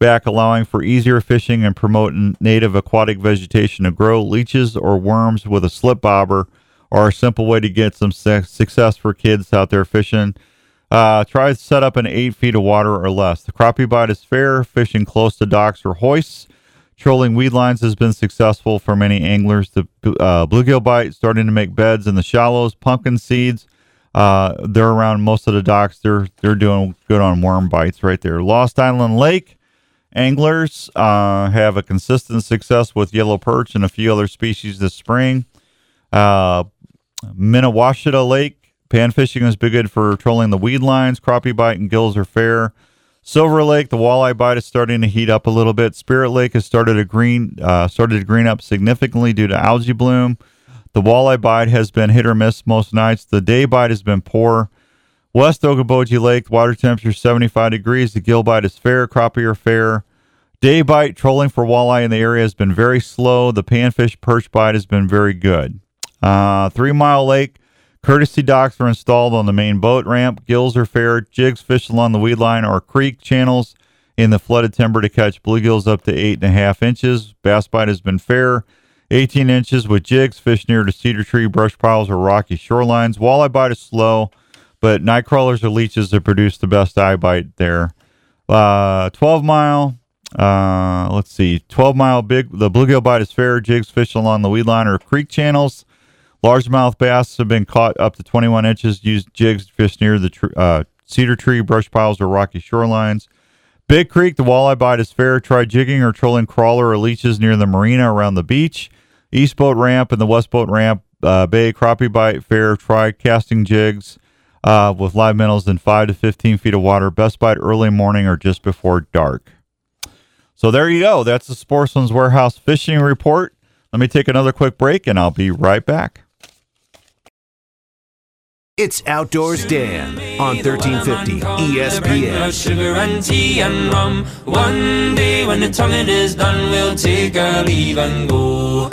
back, allowing for easier fishing and promoting native aquatic vegetation to grow. Leeches or worms with a slip bobber are a simple way to get some su- success for kids out there fishing. Uh, try to set up in eight feet of water or less. The crappie bite is fair. Fishing close to docks or hoists. Trolling weed lines has been successful for many anglers. The uh, bluegill bite starting to make beds in the shallows. Pumpkin seeds, uh, they're around most of the docks. They're they're doing good on worm bites right there. Lost Island Lake anglers uh, have a consistent success with yellow perch and a few other species this spring. Uh, Minnewashta Lake pan fishing been good for trolling the weed lines. Crappie bite and gills are fair. Silver Lake, the walleye bite is starting to heat up a little bit. Spirit Lake has started to green uh, started to green up significantly due to algae bloom. The walleye bite has been hit or miss most nights. The day bite has been poor. West Okoboji Lake, water temperature 75 degrees. The gill bite is fair. Crappie are fair. Day bite trolling for walleye in the area has been very slow. The panfish perch bite has been very good. Uh, Three Mile Lake, courtesy docks are installed on the main boat ramp. Gills are fair. Jigs fish along the weed line or creek channels in the flooded timber to catch bluegills up to eight and a half inches. Bass bite has been fair, 18 inches with jigs. Fish near to cedar tree, brush piles, or rocky shorelines. Walleye bite is slow, but night crawlers or leeches have produced the best eye bite there. Uh, 12 mile. Uh, let's see, 12 mile big. The bluegill bite is fair. Jigs fish along the weed line or creek channels. Largemouth bass have been caught up to 21 inches. Use jigs to fish near the tr- uh, cedar tree, brush piles, or rocky shorelines. Big Creek, the walleye bite is fair. Try jigging or trolling crawler or leeches near the marina around the beach. East Boat Ramp and the West Boat Ramp uh, Bay crappie bite fair. Try casting jigs uh, with live minnows in 5 to 15 feet of water. Best bite early morning or just before dark. So there you go. That's the Sportsman's Warehouse fishing report. Let me take another quick break and I'll be right back. It's Outdoors Dan on E 1350 ESPN. Sugar and tea and rum. One day when the tonguing is done, we'll take our leave and go.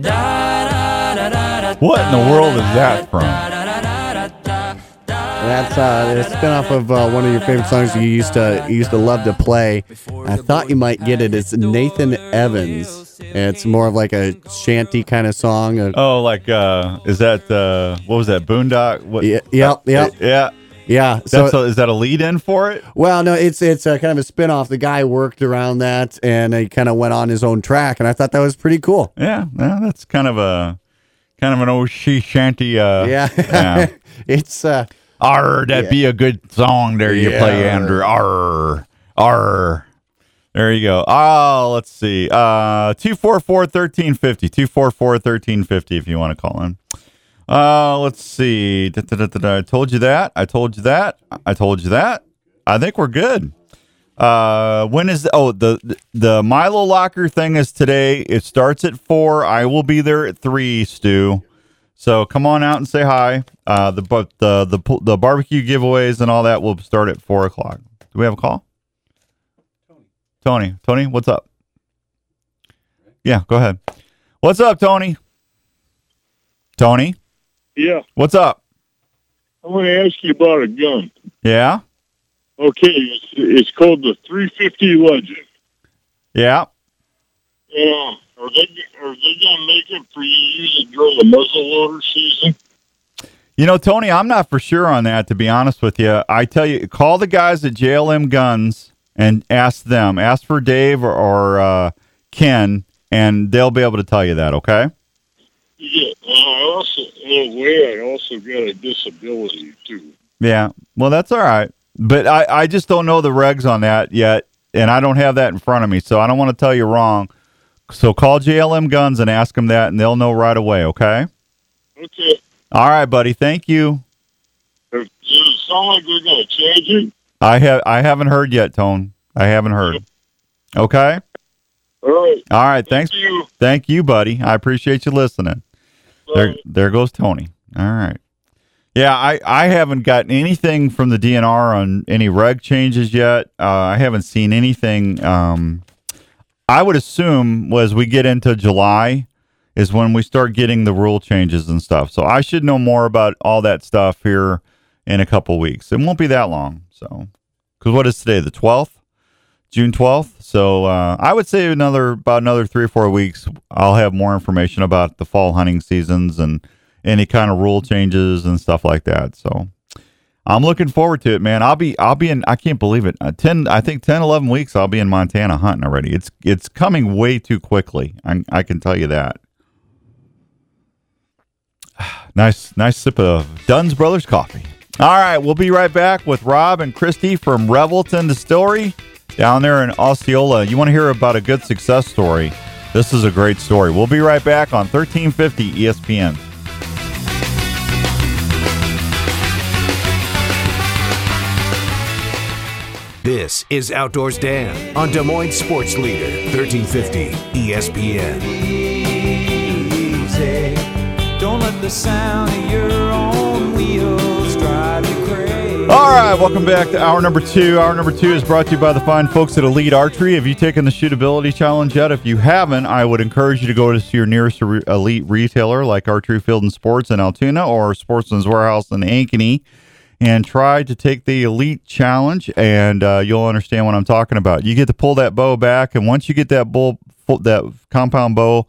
Da, da, da, da, da, What in the world is that from? That's uh, a spin-off of uh, one of your favorite songs you used to you used to love to play. I thought you might get it. It's Nathan Evans. It's more of like a shanty kind of song. Uh, Oh, like uh is that uh what was that Boondock? What? Yeah, yep, yep. Yeah. yeah. So a, is that a lead in for it? Well, no, it's it's a kind of a spin-off. The guy worked around that and he kind of went on his own track and I thought that was pretty cool. Yeah, yeah, that's kind of a kind of an old she shanty. Uh, Yeah. yeah. *laughs* it's uh Arr, that'd be a good song there you play, Yeah. Andrew. Arr, arr. There you go. Oh, let's see. Uh, 244 1350. 244 1350 if you want to call in. Uh, let's see. Da, da, da, da, da. I told you that. I told you that. I told you that. I think we're good. Uh, when is oh the the Milo locker thing is today. It starts at four. I will be there at three. Stu. So come on out and say hi. Uh, the but the the the barbecue giveaways and all that will start at four o'clock. Do we have a call? Tony. Tony, what's up? Yeah, go ahead. What's up, Tony? Tony, Yeah, what's up? I want to ask you about a gun. Yeah, Okay, it's, it's called the 350 Legend. yeah. Yeah, are they are they gonna make it for you to use it during the muzzleloader season? You know, Tony, I'm not for sure on that. To be honest with you, I tell you, call the guys at JLM Guns and ask them. Ask for Dave or, or uh, Ken, and they'll be able to tell you that. Okay. Yeah, I also in a way I also got a disability too. Yeah. Well, that's all right. But I, I just don't know the regs on that yet, and I don't have that in front of me, so I don't want to tell you wrong. So call JLM Guns and ask them that, and they'll know right away. Okay. Okay, All right, buddy. Thank you. does it sound like they're gonna change it? I have I haven't heard yet, Tone. I haven't heard. Okay. All right, All right. Thanks. thank you. Thank you, buddy. I appreciate you listening. There, there goes Tony. All right. Yeah, I, I haven't gotten anything from the DNR on any reg changes yet. Uh, I haven't seen anything. Um, I would assume as we get into July is when we start getting the rule changes and stuff. So I should know more about all that stuff here in a couple weeks. It won't be that long. So, because what is today? The twelfth, June twelfth. So uh, I would say another about another three or four weeks. I'll have more information about the fall hunting seasons and any kind of rule changes and stuff like that. So I'm looking forward to it, man. I'll be I'll be in I can't believe it. Uh, 10 I think 10 11 weeks I'll be in Montana hunting already. It's it's coming way too quickly. I I can tell you that. *sighs* Nice nice sip of Dunn's Brothers coffee. All right, we'll be right back with Rob and Christy from Revelton Distillery down there in Osceola. You want to hear about a good success story? This is a great story. We'll be right back on 1350 ESPN. This is Outdoors Dan on Des Moines Sports Leader 1350 ESPN. easy. Don't let the sound of your own wheels drive you crazy. All right, welcome back to hour number two. Hour number two is brought to you by the fine folks at Elite Archery. Have you taken the shootability challenge yet? If you haven't, I would encourage you to go to your nearest re- elite retailer like Archery Field and Sports in Altoona or Sportsman's Warehouse in Ankeny and try to take the Elite Challenge, and uh, you'll understand what I'm talking about. You get to pull that bow back, and once you get that bull, that compound bow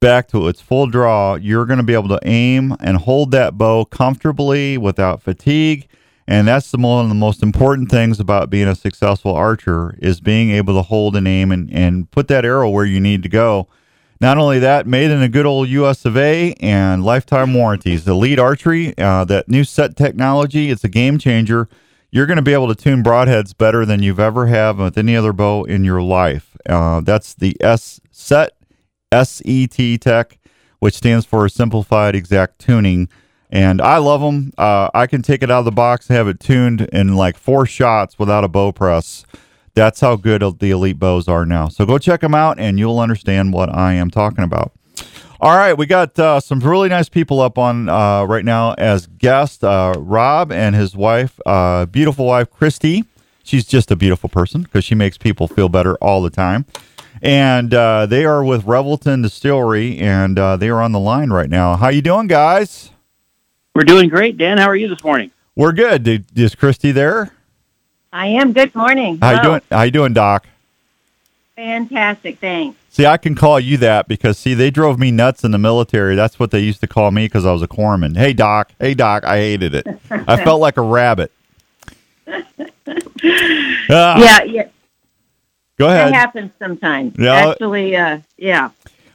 back to its full draw, you're going to be able to aim and hold that bow comfortably without fatigue. And that's the one of the most important things about being a successful archer is being able to hold and aim and, and put that arrow where you need to go. Not only that, made in a good old US of A and lifetime warranties. Elite Archery, uh, that new set technology, it's a game changer. You're going to be able to tune broadheads better than you've ever have with any other bow in your life. Uh, that's the S set SET Tech, which stands for Simplified Exact Tuning. And I love them. Uh, I can take it out of the box have it tuned in like four shots without a bow press. That's how good the Elite bows are now. So go check them out and you'll understand what I am talking about. All right, we got uh, some really nice people up on uh, right now as guests. Uh, Rob and his wife, uh, beautiful wife, Christy. She's just a beautiful person because she makes people feel better all the time. And uh, they are with Revelton Distillery, and uh, they are on the line right now. How you doing, guys? We're doing great, Dan. How are you this morning? We're good. Is Christy there? I am. Good morning. How you doing? How you doing, Doc? Fantastic. Thanks. See, I can call you that because see, they drove me nuts in the military. That's what they used to call me because I was a corpsman. Hey, Doc. Hey, Doc. I hated it. I felt like a rabbit. *laughs* Ah, Yeah, yeah. Go ahead. That happens sometimes. Yeah. Actually, uh, yeah.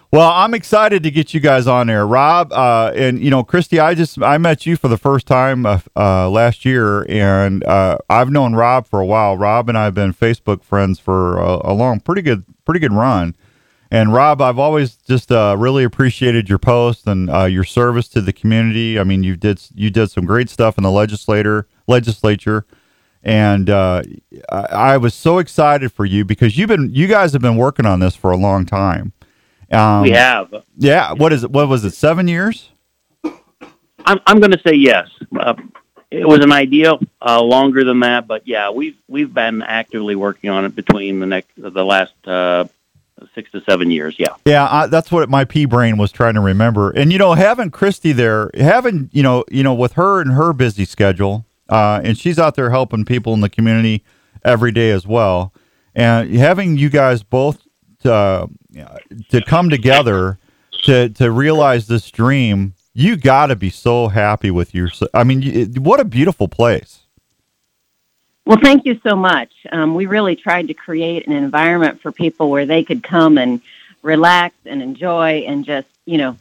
Well, I'm excited to get you guys on there, Rob. Uh, and you know, Christy, I just I met you for the first time uh, uh, last year, and uh, I've known Rob for a while. Rob and I have been Facebook friends for a, a long, pretty good, pretty good run. And Rob, I've always just uh, really appreciated your post and uh, your service to the community. I mean, you did you did some great stuff in the legislator legislature, and I, I was so excited for you because you've been you guys have been working on this for a long time. Um, we have. yeah. What is it? What was it? Seven years? I'm I'm going to say yes. Uh, it was an idea uh, longer than that, but yeah, we've we've been actively working on it between the next the last uh, six to seven years. Yeah. Yeah, I, that's what my pea brain was trying to remember. And you know, having Christy there, having you know, you know, with her and her busy schedule, uh, and she's out there helping people in the community every day as well. And having you guys both uh, to come together to to realize this dream, you got to be so happy with your. I mean, what a beautiful place. Well, thank you so much. Um, we really tried to create an environment for people where they could come and relax and enjoy and just, you know,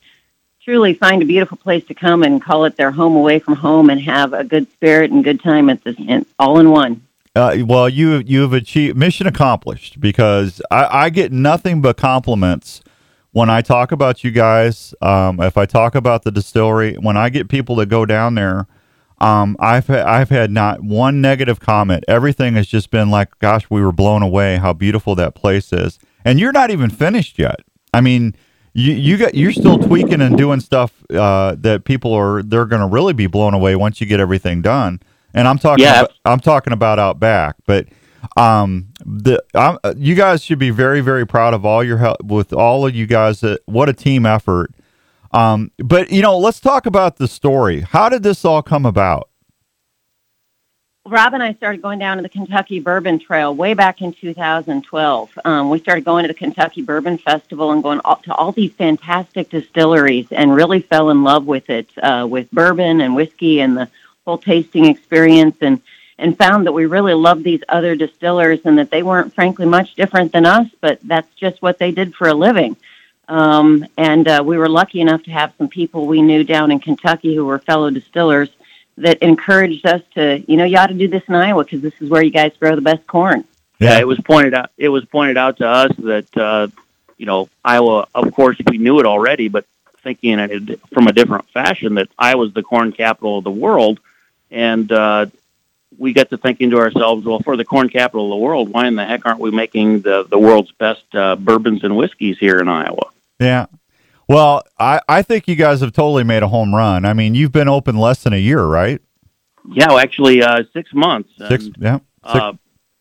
truly find a beautiful place to come and call it their home away from home and have a good spirit and good time at this all in one. Uh, well, you you've achieved mission accomplished because I, I get nothing but compliments when I talk about you guys. Um, if I talk about the distillery, when I get people that go down there, um, I've I've had not one negative comment. Everything has just been like, "Gosh, we were blown away how beautiful that place is." And you're not even finished yet. I mean, you you got you're still tweaking and doing stuff uh, that people are they're going to really be blown away once you get everything done. And I'm talking Yeah. about, I'm talking about out back, but um the I'm, uh, you guys should be very very proud of all your help with all of you guys that what a team effort um but you know let's talk about the story how did this all come about Rob and I started going down to the Kentucky Bourbon Trail way back in 2012. Um, we started going to the Kentucky Bourbon Festival and going all, to all these fantastic distilleries and really fell in love with it, uh, with bourbon and whiskey and the whole tasting experience and, and found that we really loved these other distillers and that they weren't frankly much different than us, but that's just what they did for a living. Um, and uh, we were lucky enough to have some people we knew down in Kentucky who were fellow distillers that encouraged us to, you know, you ought to do this in Iowa because this is where you guys grow the best corn. Yeah, it was pointed out. It was pointed out to us that uh, you know Iowa. Of course, we knew it already, but thinking it from a different fashion that Iowa's the corn capital of the world, and uh, we got to thinking to ourselves, well, for the corn capital of the world, why in the heck aren't we making the the world's best uh, bourbons and whiskeys here in Iowa? yeah well i i think you guys have totally made a home run i mean you've been open less than a year right Yeah, well, actually, uh, six months. six yeah six, uh,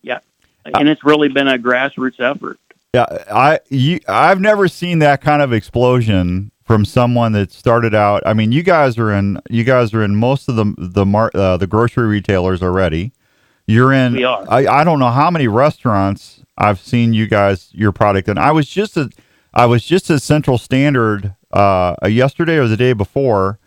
yeah, and it's really been a grassroots effort. Yeah, I you, I've never seen that kind of explosion from someone that started out. I mean, you guys are in you guys are in most of the the mar, uh, the grocery retailers already. You're in. We are. I, I don't know how many restaurants I've seen you guys your product, and I was just at I was just at Central Standard uh, yesterday or the day before,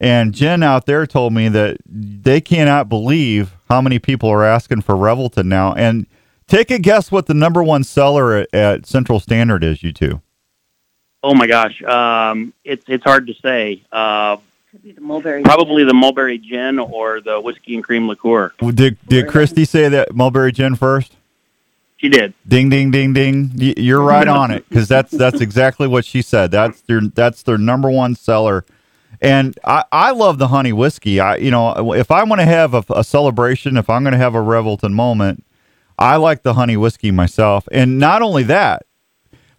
and Jen out there told me that they cannot believe how many people are asking for Revelton now. And take a guess what the number one seller at, at Central Standard is. You two. Oh my gosh, um, it's it's hard to say. Uh, Could be the mulberry. probably the mulberry gin or the whiskey and cream liqueur. Did did Christy say that mulberry gin first? She did. Ding ding ding ding. You're right on it because that's that's exactly what she said. That's their that's their number one seller. And I, I love the honey whiskey. I you know if I want to have a, a celebration, if I'm going to have a Revelton moment, I like the honey whiskey myself. And not only that,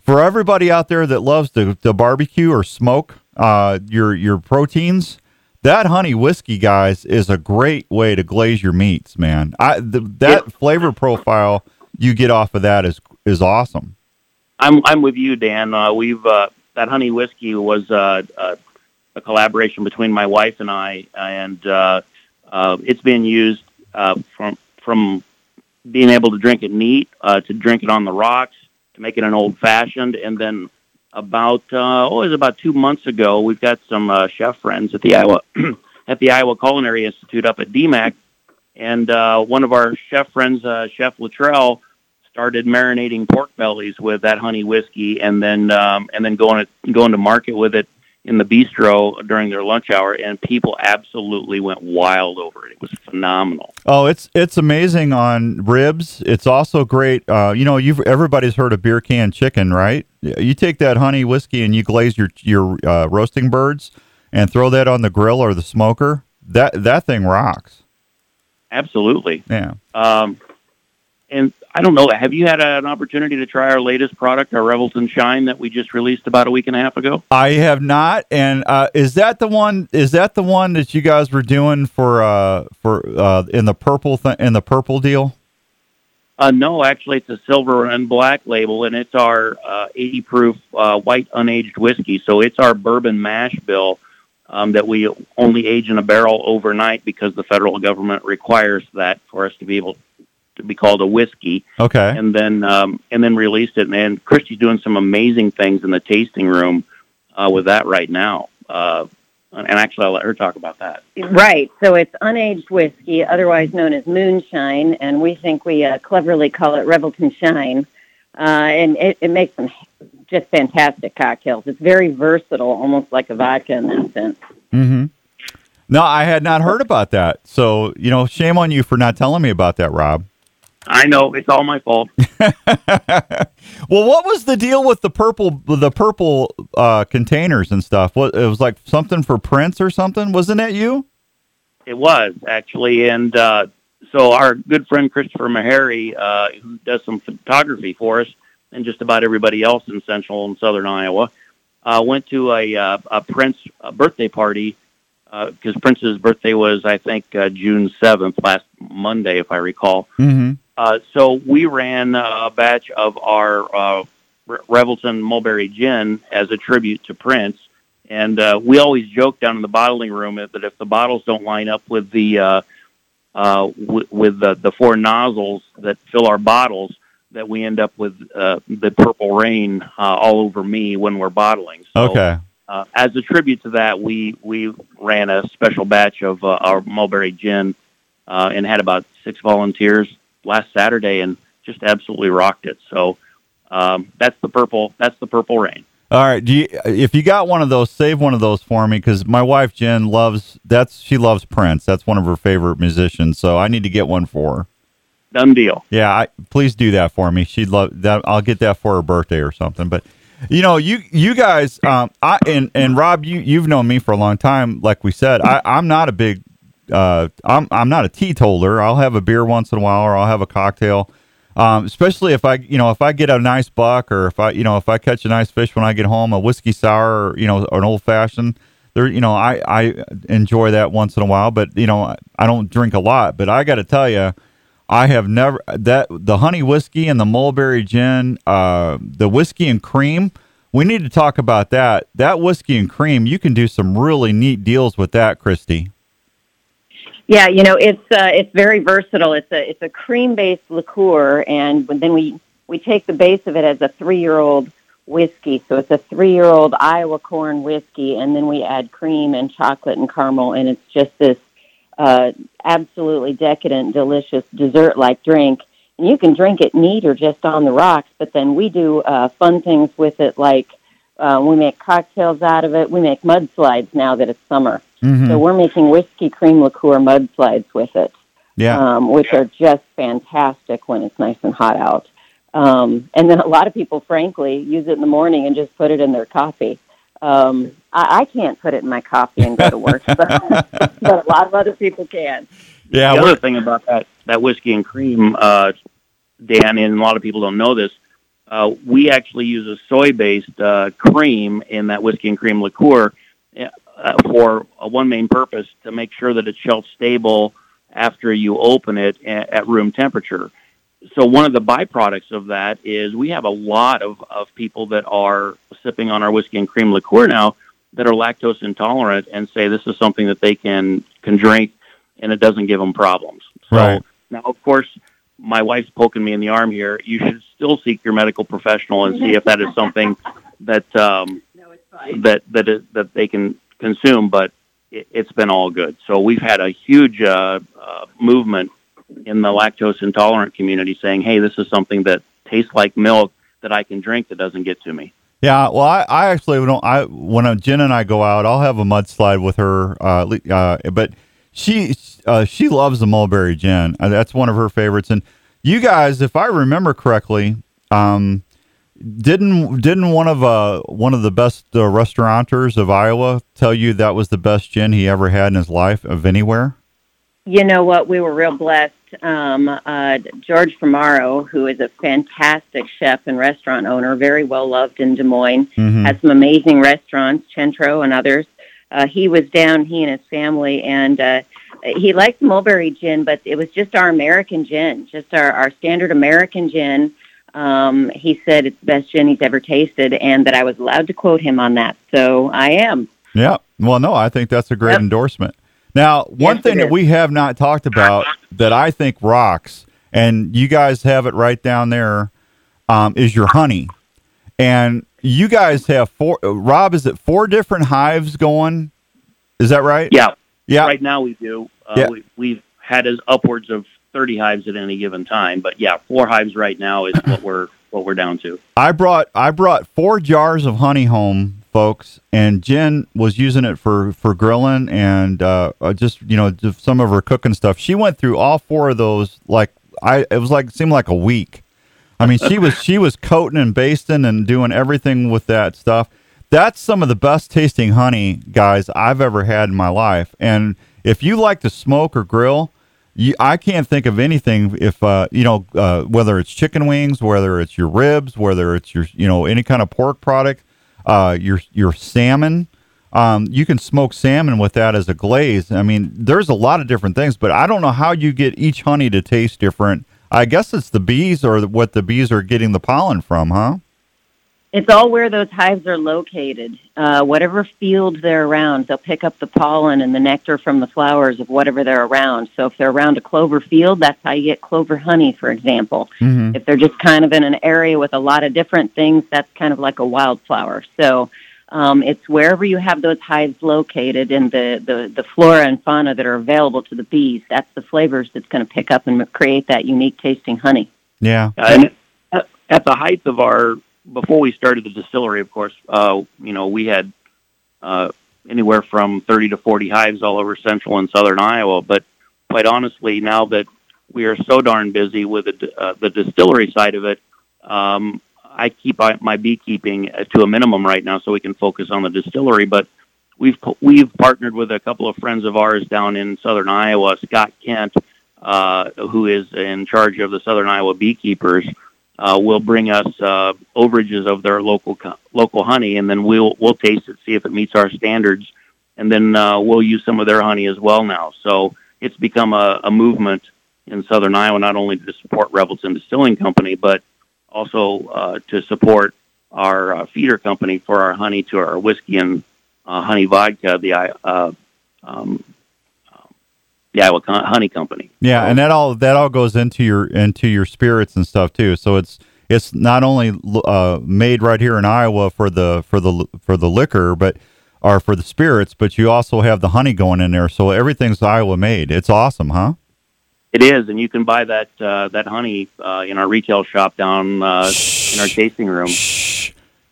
for everybody out there that loves to, to barbecue or smoke uh, your your proteins, that honey whiskey, guys, is a great way to glaze your meats, man. I the, that flavor profile you get off of that is is awesome. I'm I'm with you, Dan. Uh, we've uh, that honey whiskey was uh, uh, a collaboration between my wife and I, and uh, uh, it's been used uh, from from being able to drink it neat uh, to drink it on the rocks to make it an old fashioned, and then about uh, oh, it was about two months ago. We've got some uh, chef friends at the Iowa *clears throat* at the Iowa Culinary Institute up at DMACC, and uh, one of our chef friends, uh, Chef Luttrell, started marinating pork bellies with that honey whiskey, and then um, and then going to, going to market with it in the bistro during their lunch hour, and people absolutely went wild over it. It was phenomenal. Oh, it's it's amazing on ribs. It's also great. Uh, you know, you've everybody's heard of beer can chicken, right? You take that honey whiskey and you glaze your your uh, roasting birds and throw that on the grill or the smoker. That that thing rocks. Absolutely. Yeah. Um, and I don't know. Have you had an opportunity to try our latest product, our Revelton Shine, that we just released about a week and a half ago? I have not. And uh, is that the one? Is that the one that you guys were doing for uh, for uh, in the purple th- in the purple deal? Uh, no, actually, it's a silver and black label, and it's our uh, 80 proof uh, white unaged whiskey. So it's our bourbon mash bill um, that we only age in a barrel overnight because the federal government requires that for us to be able to be called a whiskey. Okay. and then um, and then released it. And Christy's doing some amazing things in the tasting room uh, with that right now. Uh, and actually, I'll let her talk about that. Right. So it's unaged whiskey, otherwise known as moonshine, and we think we uh, cleverly call it Revelton Shine. Uh, and it, it makes some just fantastic cocktails. It's very versatile, almost like a vodka in that sense. Mm-hmm. No, I had not heard about that. So you know, shame on you for not telling me about that, Rob. I know it's all my fault. *laughs* well, what was the deal with the purple the purple uh, containers and stuff? What it was like something for Prince or something? Wasn't it you? It was actually, and uh, so our good friend Christopher Meharry, uh, who does some photography for us, and just about everybody else in central and southern Iowa, uh, went to a, uh, a Prince uh, birthday party because Prince's birthday was, I think, uh, June seventh, last Monday, if I recall. Mm-hmm. Uh, so we ran a batch of our uh, Revelton Mulberry Gin as a tribute to Prince, and uh, we always joke down in the bottling room that if the bottles don't line up with the uh, uh, w- with the, the four nozzles that fill our bottles, that we end up with uh, the purple rain uh, all over me when we're bottling. So, Okay. uh, as a tribute to that, we we ran a special batch of uh, our mulberry gin uh, and had about six volunteers last Saturday, and just absolutely rocked it. So um, that's the purple. That's the purple rain. All right. Do you, if you got one of those, save one of those for me because my wife Jen loves that's she loves Prince. That's one of her favorite musicians. So I need to get one for her. Done deal. Yeah, I, please do that for me. She'd love that. I'll get that for her birthday or something. But you know, you you guys, um, I and and Rob, you you've known me for a long time. Like we said, I, I'm not a big, uh, I'm I'm not a teetotaler. I'll have a beer once in a while, or I'll have a cocktail. Um, especially if I, you know, if I get a nice buck, or if I, you know, if I catch a nice fish when I get home, a whiskey sour, or, you know, an old fashioned. There, you know, I I enjoy that once in a while, but you know, I don't drink a lot. But I got to tell you, I have never that the honey whiskey and the mulberry gin, uh, the whiskey and cream we need to talk about that. That whiskey and cream, you can do some really neat deals with that, Christy. Yeah, you know, it's uh, it's very versatile. It's a it's a cream based liqueur, and then we we take the base of it as a three year old whiskey. So it's a three year old Iowa corn whiskey, and then we add cream and chocolate and caramel, and it's just this uh, absolutely decadent, delicious dessert like drink. And you can drink it neat or just on the rocks, but then we do uh, fun things with it like uh, we make cocktails out of it. We make mudslides now that it's summer. Mhm. So we're making whiskey cream liqueur mudslides with it, Yeah. um, which are just fantastic when it's nice and hot out. Um, and then a lot of people, frankly, use it in the morning and just put it in their coffee. Um, I, I can't put it in my coffee and go to work, *laughs* but, but a lot of other people can. yeah. the other thing about that that whiskey and cream, uh, Dan, and a lot of people don't know this. Uh, we actually use a soy-based uh, cream in that whiskey and cream liqueur uh, for a one main purpose to make sure that it's shelf stable after you open it a- at room temperature. So one of the byproducts of that is we have a lot of, of people that are sipping on our whiskey and cream liqueur now that are lactose intolerant and say this is something that they can can drink and it doesn't give them problems. So Right. now, of course, my wife's poking me in the arm here. You should still seek your medical professional and see if that is something *laughs* that um, that that is, that they can consume. But it, it's been all good. So we've had a huge uh, uh, movement in the lactose intolerant community saying, "Hey, this is something that tastes like milk that I can drink that doesn't get to me." Yeah, well, I, I actually don't. I when uh, Jen and I go out, I'll have a mudslide with her. Uh, le- uh, but she uh, she loves the mulberry gin. Uh, that's one of her favorites. And you guys, if I remember correctly, um, didn't didn't one of uh one of the best uh, restaurateurs of Iowa tell you that was the best gin he ever had in his life of anywhere? You know what? We were real blessed. Um, uh, George Formaro, who is a fantastic chef and restaurant owner, very well loved in Des Moines, Mhm. has some amazing restaurants, Centro and others. Uh, he was down, he and his family, and uh, he liked mulberry gin, but it was just our American gin, just our, our standard American gin. Um, he said it's the best gin he's ever tasted, and that I was allowed to quote him on that. So I am. Yeah. Well, no, I think that's a great Yep. endorsement. Now, one Yes, thing that we have not talked about that I think rocks, and you guys have it right down there, um, is your honey. And you guys have four. Rob, is it four different hives going? Is that right? Yeah, Yeah. right now we do. Uh, Yeah. we, we've had as upwards of 30 hives at any given time, but yeah, four hives right now is *laughs* what we're what we're down to. I brought I brought four jars of honey home, folks, and Jen was using it for for grilling and uh, uh, just you know just some of her cooking stuff. She went through all four of those like I it was like seemed like a week. I mean, she was she was coating and basting and doing everything with that stuff. That's some of the best tasting honey, guys, I've ever had in my life. And if you like to smoke or grill, you, I can't think of anything if uh, you know uh, whether it's chicken wings, whether it's your ribs, whether it's your you know any kind of pork product, uh, your your salmon. Um, you can smoke salmon with that as a glaze. I mean, there's a lot of different things, but I don't know how you get each honey to taste different. I guess it's the bees or what the bees are getting the pollen from, huh? It's all where those hives are located. Uh, whatever field they're around, they'll pick up the pollen and the nectar from the flowers of whatever they're around. So if they're around a clover field, that's how you get clover honey, for example. Mm-hmm. If they're just kind of in an area with a lot of different things, that's kind of like a wildflower. So um, it's wherever you have those hives located and the, the, the flora and fauna that are available to the bees. That's the flavors that's going to pick up and create that unique tasting honey. Yeah. Uh, and at- at the height of our, before we started the distillery, of course, uh, you know, we had uh, anywhere from 30 to 40 hives all over central and southern Iowa. But quite honestly, now that we are so darn busy with the, uh, the distillery side of it, um, I keep my beekeeping uh, to a minimum right now so we can focus on the distillery. But we've we've partnered with a couple of friends of ours down in southern Iowa, Scott Kent, uh, who is in charge of the southern Iowa beekeepers. Uh, will bring us uh, overages of their local local honey, and then we'll we'll taste it, see if it meets our standards, and then uh, we'll use some of their honey as well now. So it's become a, a movement in southern Iowa, not only to support Revelton Distilling Company, but also uh, to support our uh, feeder company for our honey to our whiskey and uh, honey vodka, the um, the Iowa Honey Company. Yeah, and that all that all goes into your into your spirits and stuff too. So it's it's not only uh, made right here in Iowa for the for the for the liquor, but or for the spirits, but you also have the honey going in there. So everything's Iowa made. It's awesome, huh? It is, and you can buy that uh, that honey uh, in our retail shop down uh, in our tasting room. Shh,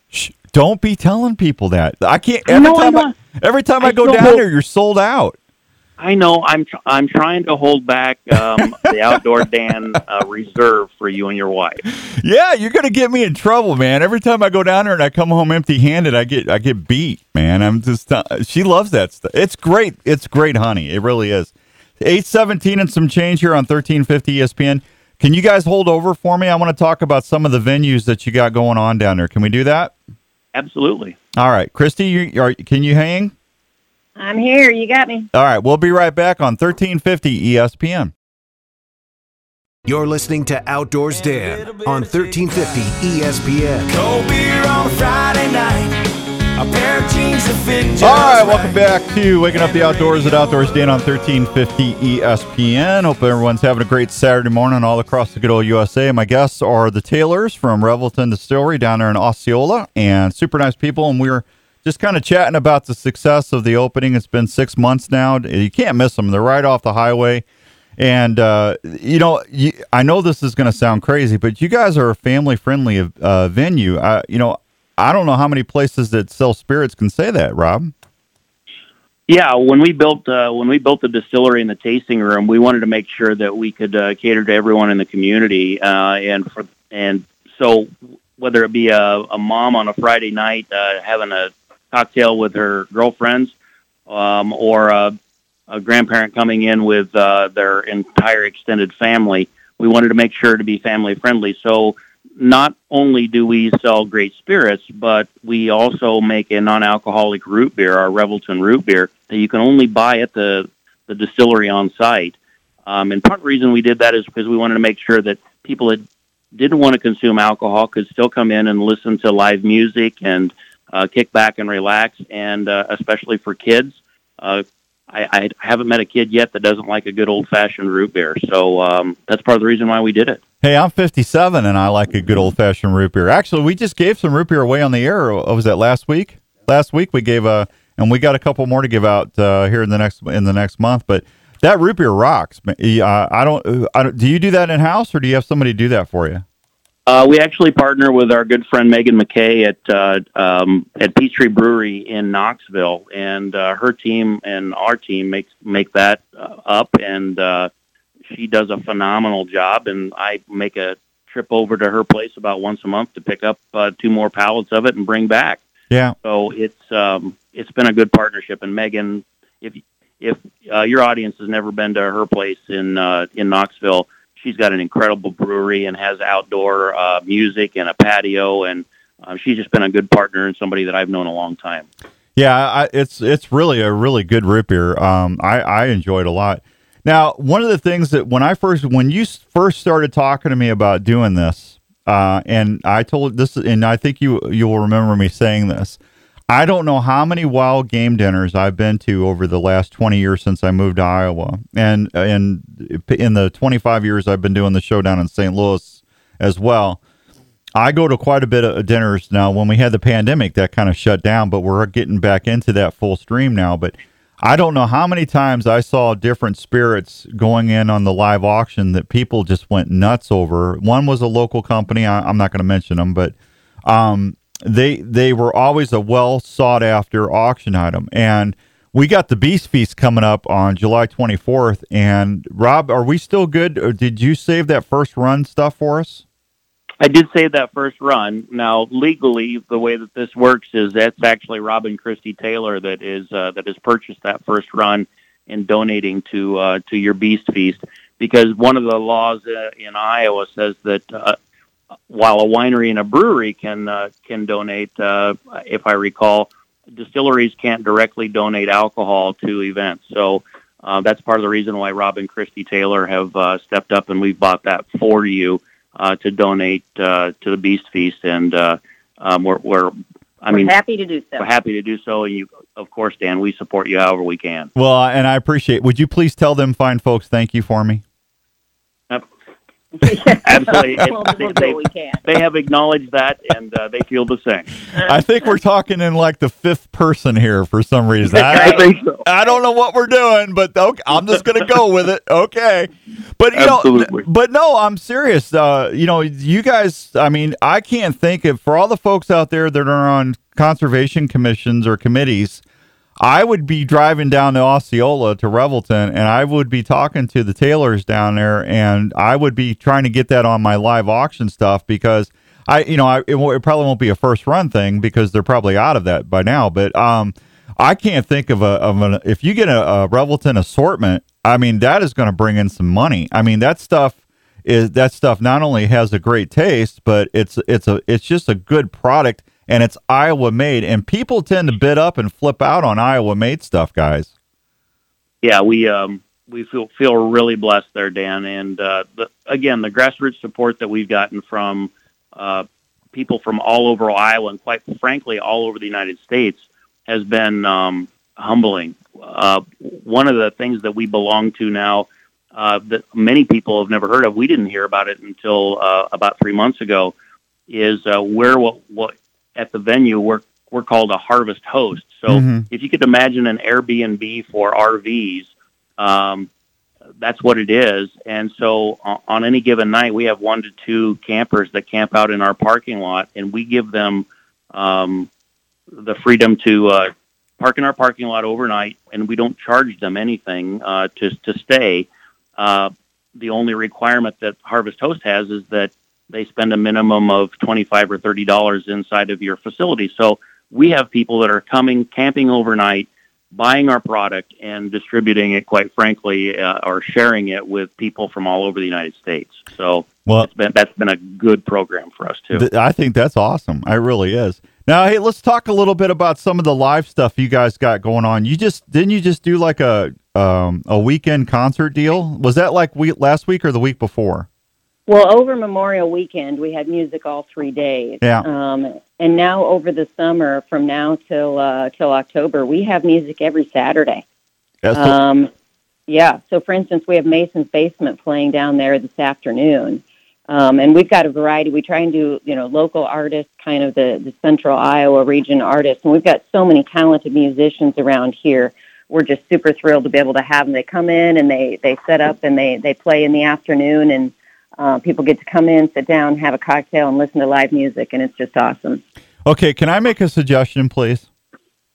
shh. Don't be telling people that. I can't. Every I time I, every time I, I go down hope- there, you're sold out. I know I'm tr- I'm trying to hold back um, the outdoor *laughs* Dan uh, reserve for you and your wife. Yeah, you're gonna get me in trouble, man. Every time I go down there and I come home empty-handed, I get I get beat, man. I'm just uh, she loves that stuff. It's great. It's great, honey. It really is. Eight seventeen and some change here on thirteen fifty E ESPN. Can you guys hold over for me? I want to talk about some of the venues that you got going on down there. Can we do that? Absolutely. All right, Christy, you are, can you hang? I'm here. You got me. All right, we'll be right back on thirteen fifty E ESPN. You're listening to Outdoors Dan on 1350 ESPN. Cold beer on a Friday night. All right, welcome back to Waking Up the Outdoors at Outdoors Dan on 1350 ESPN. Hope everyone's having a great Saturday morning all across the good old USA. My guests are the Taylors from Revelton Distillery down there in Osceola, and super nice people. And we were just kind of chatting about the success of the opening. It's been six months now. You can't miss them. They're right off the highway. And, uh, you know, you, I know this is going to sound crazy, but you guys are a family friendly uh, venue. I, you know, I don't know how many places that sell spirits can say that, Rob. Yeah, when we built uh, when we built the distillery and the tasting room, we wanted to make sure that we could uh, cater to everyone in the community, uh, and for and so whether it be a, a mom on a Friday night uh, having a cocktail with her girlfriends, um, or a, a grandparent coming in with uh, their entire extended family, we wanted to make sure to be family friendly. So not only do we sell great spirits, but we also make a non-alcoholic root beer, our Revelton root beer, that you can only buy at the, the distillery on site. Um, and part of the reason we did that is because we wanted to make sure that people that didn't want to consume alcohol could still come in and listen to live music and uh, kick back and relax. And uh, especially for kids, uh, I, I haven't met a kid yet that doesn't like a good old-fashioned root beer. So um, that's part of the reason why we did it. Hey, I'm 57 and I like a good old fashioned root beer. Actually, we just gave some root beer away on the air. Was that last week? Last week we gave a, and we got a couple more to give out uh, here in the next in the next month. But that root beer rocks. Uh, I don't. I don't. Do you do that in house or do you have somebody do that for you? Uh, we actually partner with our good friend Megan McKay at uh, um, at Peace Tree Brewery in Knoxville, and uh, her team and our team makes make that uh, up, and uh, she does a phenomenal job. And I make a trip over to her place about once a month to pick up uh, two more pallets of it and bring back. Yeah. So it's um, it's been a good partnership. And Megan, if if uh, your audience has never been to her place in uh, in Knoxville, she's got an incredible brewery and has outdoor uh, music and a patio, and uh, she's just been a good partner and somebody that I've known a long time. Yeah, I, it's it's really a really good root beer. Um, I I enjoy it a lot. Now, one of the things that when I first when you first started talking to me about doing this, uh, and I told this, and I think you you will remember me saying this. I don't know how many wild game dinners I've been to over the last 20 years since I moved to Iowa. And and in the 25 years I've been doing the show down in St. Louis as well. I go to quite a bit of dinners now. When we had the pandemic, that kind of shut down, but we're getting back into that full stream now. But I don't know how many times I saw different spirits going in on the live auction that people just went nuts over. One was a local company. I, I'm not going to mention them, but um, they they were always a well sought after auction item. And we got the Beast Feast coming up on July 24th. And Rob, are we still good? Or did you save that first run stuff for us? I did say that first run. Now, legally, the way that this works is that's actually Robin Christie Taylor that is uh, that has purchased that first run and donating to uh, to your Beast Feast because one of the laws uh, in Iowa says that uh, while a winery and a brewery can uh, can donate, uh, if I recall, distilleries can't directly donate alcohol to events. So uh, that's part of the reason why Robin Christie Taylor have uh, stepped up and we've bought that for you uh, to donate uh, to the Beast Feast. And uh, um, we're, we're I We're mean, happy to do so. we're happy to do so. And you, of course, Dan, we support you however we can. Well, and I appreciate. Would you please tell them fine folks thank you for me? *laughs* Absolutely. we'll, It's- we'll do they, we can. they have acknowledged that, and uh, they feel the same. I think we're talking in like the fifth person here for some reason. I, *laughs* I think so. I don't know what we're doing, but okay, I'm just going to go with it. Okay. But you Absolutely. know, but no, I'm serious. Uh, you know, you guys, I mean, I can't think of for all the folks out there that are on conservation commissions or committees, I would be driving down to Osceola to Revelton and I would be talking to the Taylors down there and I would be trying to get that on my live auction stuff because I, you know, I, it, won't- it probably won't be a first run thing because they're probably out of that by now. But um, I can't think of a of an if you get a, a Revelton assortment. I mean, that is going to bring in some money. I mean, that stuff is that stuff not only has a great taste, but it's it's a it's just a good product and it's Iowa made. And people tend to bid up and flip out on Iowa made stuff, guys. yeah, we um, we feel feel really blessed there, Dan. And uh, the, again, the grassroots support that we've gotten from uh, people from all over Iowa and quite frankly all over the United States has been um, humbling. Uh, one of the things that we belong to now uh, that many people have never heard of, we didn't hear about it until uh, about three months ago, is uh, where what, what at the venue we're we're called a harvest host. So Mhm. if you could imagine an Airbnb for RVs, um, that's what it is. And so on, on any given night, we have one to two campers that camp out in our parking lot, and we give them um, the freedom to uh, park in our parking lot overnight, and we don't charge them anything uh, to to stay. Uh, the only requirement that Harvest Host has is that they spend a minimum of twenty five or thirty dollars inside of your facility. So we have people that are coming camping overnight, buying our product and distributing it. Quite frankly, uh, or sharing it with people from all over the United States. So Well, been that's been a good program for us too. Th- I think that's awesome. It really is. Now, hey, let's talk a little bit about some of the live stuff you guys got going on. You just didn't you just do like a um, a weekend concert deal? Was that like we last week or the week before? Well, over Memorial Weekend, we had music all three days. Yeah. Um, and now over the summer, from now till uh, till October, we have music every Saturday. That's Um, yeah. So, for instance, we have Mason's Basement playing down there this afternoon, um, and we've got a variety. We try and do you know local artists, kind of the the Central Iowa region artists, and we've got so many talented musicians around here. We're just super thrilled to be able to have them. They come in and they they set up and they they play in the afternoon and. Uh, people get to come in, sit down, have a cocktail, and listen to live music, and it's just awesome. okay, can I make a suggestion, please?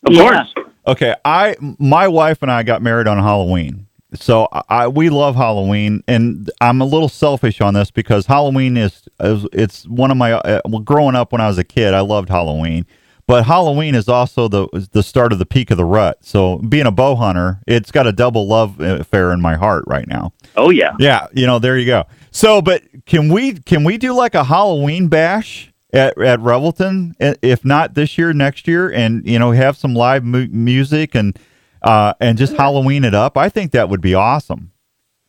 of yeah. course. Okay, I my wife and I got married on Halloween. So I we love Halloween and I'm a little selfish on this because Halloween is, is it's one of my uh, well growing up when I was a kid I loved Halloween. But Halloween is also the the start of the peak of the rut. So being a bow hunter, it's got a double love affair in my heart right now. Oh yeah. Yeah, you know, there you go. So, but can we can we do like a Halloween bash at at Revelton? If not this year, next year, and you know, have some live mu- music and uh, and just Halloween it up. I think that would be awesome.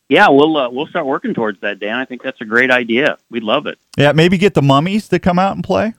Yeah, we'll uh, we'll start working towards that, Dan. I think that's a great idea. We'd love it. Yeah, maybe get the mummies to come out and play.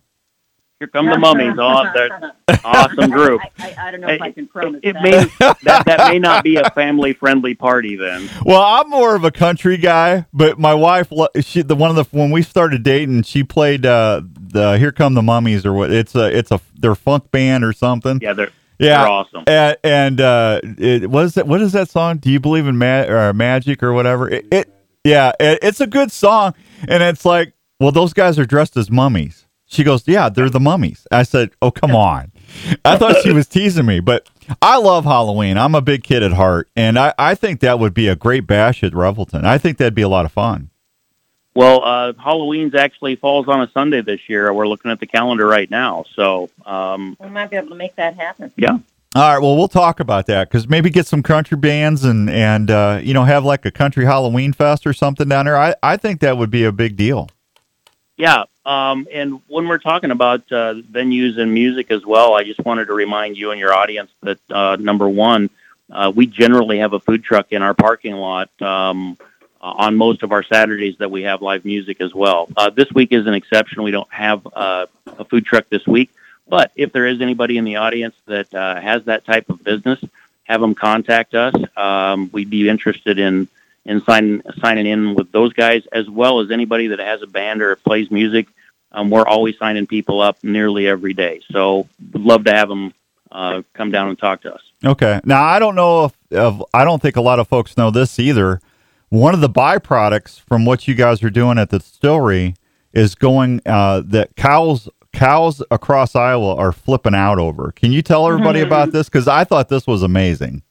Here come the mummies. *laughs* Oh, they're awesome group. I, I, I don't know if I can promise It that. may *laughs* that that may not be a family friendly party then. Well, I'm more of a country guy, but my wife, she the one of the when we started dating, she played uh, the "Here Come the Mummies" or what? It's a it's a their funk band or something. Yeah, they're Yeah, they're awesome. And, and uh, it, what is that? What is that song? Do you believe in ma- or magic or whatever? It, it yeah, it, it's a good song, and it's like, well, those guys are dressed as mummies. She goes, yeah, they're the mummies. I said, oh, come on. I thought she was teasing me, but I love Halloween. I'm a big kid at heart, and I, I think that would be a great bash at Revelton. I think that'd be a lot of fun. Well, uh, Halloween's actually falls on a Sunday this year. We're looking at the calendar right now, so um, we might be able to make that happen. yeah, All right, well, we'll talk about that because maybe get some country bands and and uh, you know have like a country Halloween fest or something down there. I I think that would be a big deal. yeah. Um, and when we're talking about uh, venues and music as well, I just wanted to remind you and your audience that uh, number one, uh, we generally have a food truck in our parking lot. Um, on most of our Saturdays that we have live music as well. Uh, this week is an exception. We don't have uh, a food truck this week. But if there is anybody in the audience that uh, has that type of business, have them contact us. Um, we'd be interested in in signing signing in with those guys as well as anybody that has a band or plays music. Um, we're always signing people up nearly every day, so we'd love to have them uh, come down and talk to us. Okay. Now I don't know if, if I don't think a lot of folks know this either. One of the byproducts from what you guys are doing at the distillery is going uh, that cows cows across Iowa are flipping out over. Can you tell everybody Mhm. about this? Because I thought this was amazing.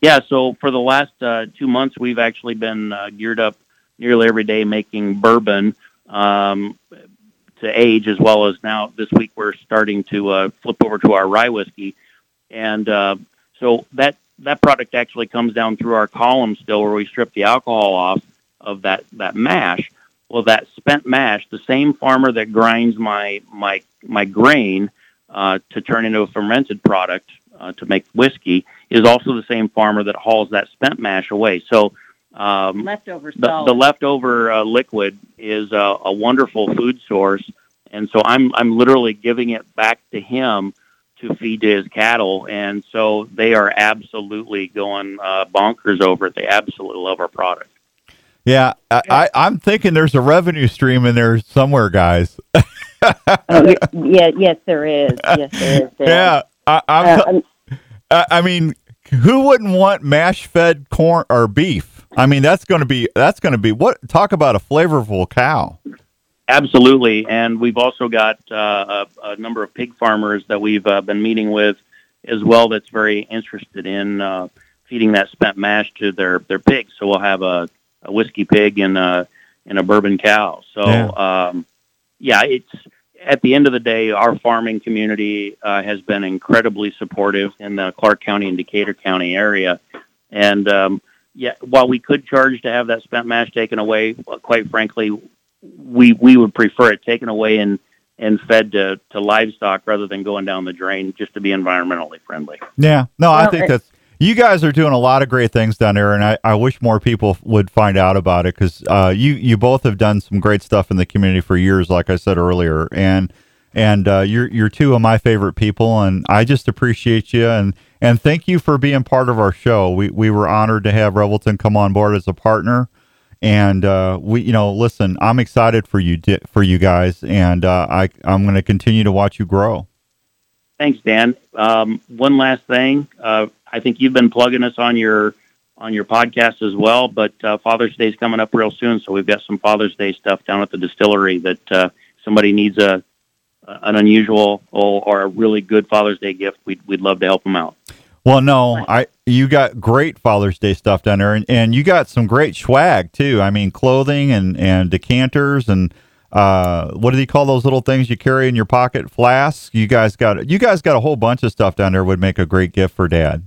Yeah, so for the last uh, two months, we've actually been uh, geared up nearly every day making bourbon um, to age, as well as now this week we're starting to uh, flip over to our rye whiskey, and uh, so that that product actually comes down through our column still, where we strip the alcohol off of that that mash. Well, that spent mash, the same farmer that grinds my my my grain uh, to turn into a fermented product uh, to make whiskey, is also the same farmer that hauls that spent mash away. So um, Leftover the, the leftover uh, liquid is a, a wonderful food source, and so I'm I'm literally giving it back to him to feed to his cattle, and so they are absolutely going uh, bonkers over it. They absolutely love our product. Yeah, I, I, I'm thinking there's a revenue stream in there somewhere, guys. *laughs* Oh, yeah, yes, there is. Yes, there is. Dan. Yeah, I, I'm. Uh, I I mean, who wouldn't want mash-fed corn or beef? I mean, that's going to be that's going to be what talk about a flavorful cow. Absolutely, and we've also got uh, a, a number of pig farmers that we've uh, been meeting with as well. That's very interested in uh, feeding that spent mash to their their pigs. So we'll have a, a whiskey pig and a and a bourbon cow. So Yeah. um, yeah, it's at the end of the day, our farming community uh, has been incredibly supportive in the Clark County and Decatur County area, and um, yeah, while we could charge to have that spent mash taken away, quite frankly, we we would prefer it taken away and and fed to, to livestock rather than going down the drain just to be environmentally friendly. Yeah, no, I think that's you guys are doing a lot of great things down there, and I, I wish more people would find out about it because uh, you you both have done some great stuff in the community for years, like I said earlier, and and uh, you're you're two of my favorite people, and I just appreciate you and and thank you for being part of our show. We we were honored to have Revelton come on board as a partner. And uh, we, you know, listen. I'm excited for you, for you guys, and uh, I, I'm going to continue to watch you grow. Thanks, Dan. Um, one last thing, uh, I think you've been plugging us on your on your podcast as well, but uh, Father's Day is coming up real soon, so we've got some Father's Day stuff down at the distillery that uh, somebody needs a an unusual or, a really good Father's Day gift. We'd we'd love to help them out. Well, no, I you got great Father's Day stuff down there, and, and you got some great swag too. I mean, clothing and and decanters and uh, what do they call those little things you carry in your pocket? Flasks. You guys got you guys got a whole bunch of stuff down there. Would make a great gift for Dad.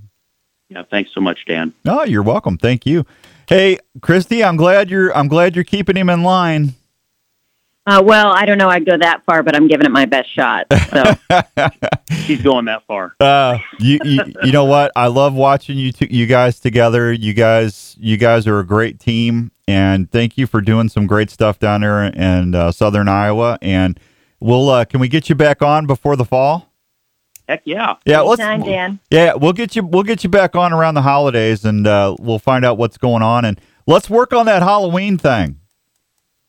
Yeah, thanks so much, Dan. Oh, you're welcome. Thank you. Hey, Christy, I'm glad you're I'm glad you're keeping him in line. Uh, well, I don't know I'd go that far, but I'm giving it my best shot. So *laughs* She's going that far. Uh, you, you you know what? I love watching you two, you guys together. You guys you guys are a great team, and thank you for doing some great stuff down there in uh, Southern Iowa. And we'll uh, can we get you back on before the fall? Heck yeah. Yeah, let's. anytime, Dan. Yeah, we'll get you we'll get you back on around the holidays, and uh, we'll find out what's going on, and let's work on that Halloween thing.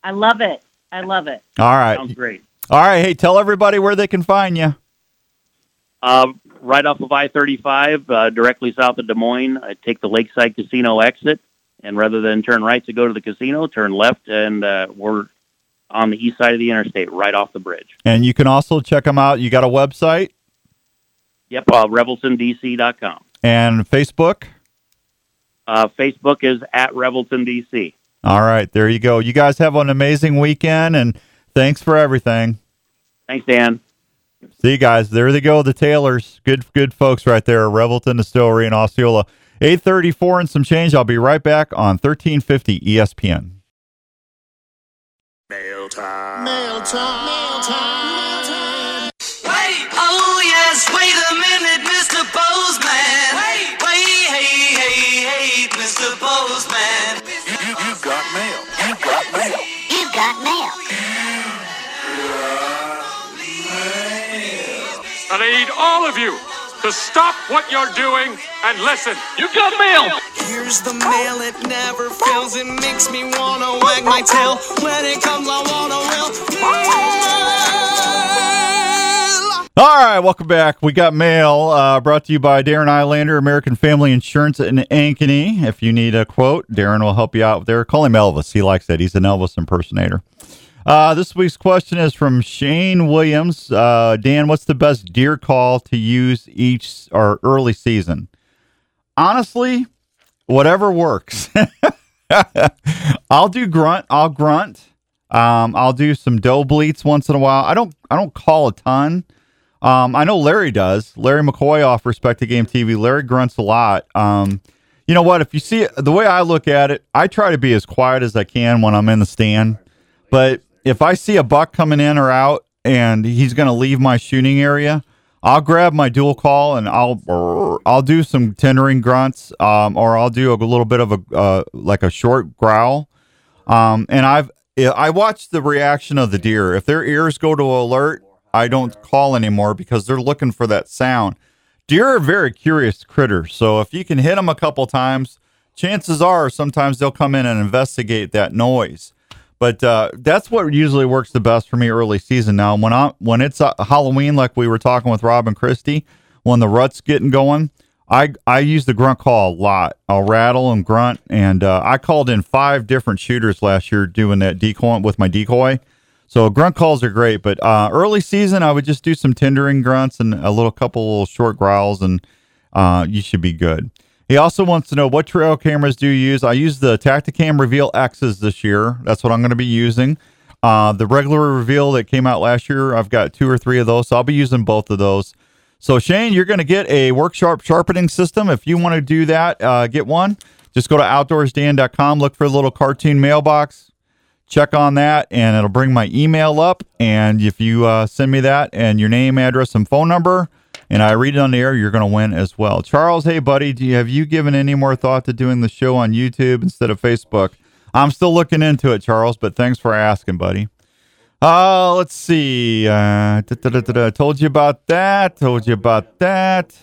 I love it. I love it. All right, Sounds great. all right. Hey, tell everybody where they can find you. Uh, right off of I-35, uh, directly south of Des Moines. I take the Lakeside Casino exit, and rather than turn right to go to the casino, turn left, and uh, we're on the east side of the interstate, right off the bridge. And you can also check them out. You got a website Yep, uh, ReveltonDC.com. and Facebook. Uh, Facebook is at Revelton DC. All right, there you go. You guys have an amazing weekend, and thanks for everything. Thanks, Dan. See you guys. There they go, the Taylors. Good, good folks right there. Revelton Distillery in Osceola. Eight thirty-four and some change. I'll be right back on thirteen fifty E ESPN. Mail time. Mail time. Mail time. Wait, oh yes, wait a minute, Mr. Postman. Wait, wait, hey, hey, hey, Mr. Postman. You, you, you've got mail. You've got mail. You've got mail. And I need all of you to stop what you're doing and listen. You got mail. Here's the mail, it never fails. It makes me wanna wag my tail. When it comes, I wanna will. All right, welcome back. We got mail uh, brought to you by Darren Eilander, American Family Insurance in Ankeny. If you need a quote, Darren will help you out there. Call him Elvis. He likes that. He's an Elvis impersonator. Uh, this week's question is from Shane Williams. Uh, Dan, what's the best deer call to use each or early season? Honestly, whatever works. *laughs* I'll do grunt. I'll grunt. Um, I'll do some doe bleats once in a while. I don't. I don't call a ton. Um, I know Larry does. Larry McCoy off Respected Game TV. Larry grunts a lot. Um, you know what? If you see it, the way I look at it, I try to be as quiet as I can when I'm in the stand. But if I see a buck coming in or out and he's going to leave my shooting area, I'll grab my dual call and I'll I'll do some tending grunts, um, or I'll do a little bit of a uh, like a short growl. Um, and I've I watch the reaction of the deer. If their ears go to alert, I don't call anymore because they're looking for that sound. Deer are very curious critters, so if you can hit them a couple times, chances are sometimes they'll come in and investigate that noise. But uh, that's what usually works the best for me early season. Now, when I when it's uh, Halloween, like we were talking with Rob and Christy, when the rut's getting going, I I use the grunt call a lot. I'll rattle and grunt, and uh, I called in five different shooters last year doing that decoy with my decoy. So grunt calls are great, but uh, early season I would just do some tending grunts and a little couple little short growls, and uh, you should be good. He also wants to know what trail cameras do you use? I use the Tacticam Reveal X's this year. That's what I'm going to be using. Uh, the regular Reveal that came out last year, I've got two or three of those, so I'll be using both of those. So Shane, you're going to get a work sharp sharpening system. If you want to do that, uh, get one. Just go to outdoorsdan.com, look for a little cartoon mailbox, check on that, and it'll bring my email up. And if you uh, send me that and your name, address, and phone number, and I read it on the air, you're going to win as well. Charles, hey buddy, do you, have you given any more thought to doing the show on YouTube instead of Facebook? I'm still looking into it, Charles, but thanks for asking, buddy. Uh, let's see. Uh, told you about that. Told you about that.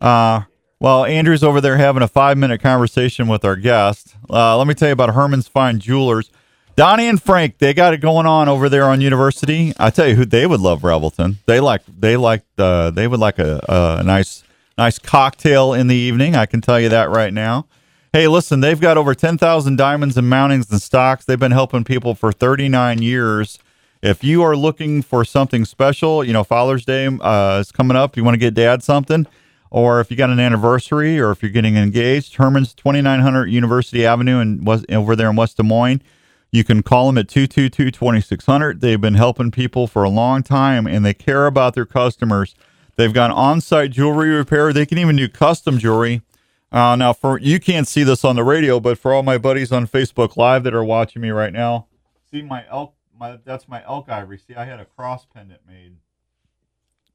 Uh, well, Andrew's over there having a five minute conversation with our guest. Uh, let me tell you about Herman's Fine Jewelers. Donnie and Frank, they got it going on over there on University. I tell you who they would love Revelton. They like they like uh, they would like a, a nice nice cocktail in the evening. I can tell you that right now. Hey, listen, they've got over 10,000 diamonds and mountings and stocks. They've been helping people for 39 years. If you are looking for something special, you know, Father's Day uh, is coming up. You want to get dad something, or if you got an anniversary, or if you're getting engaged, Herman's 2900 University Avenue and was over there in West Des Moines. You can call them at 222 2600. They've been helping people for a long time and they care about their customers. They've got on site jewelry repair. They can even do custom jewelry. Uh, now, for you can't see this on the radio, but for all my buddies on Facebook Live that are watching me right now, see my elk. My that's my elk ivory. See, I had a cross pendant made.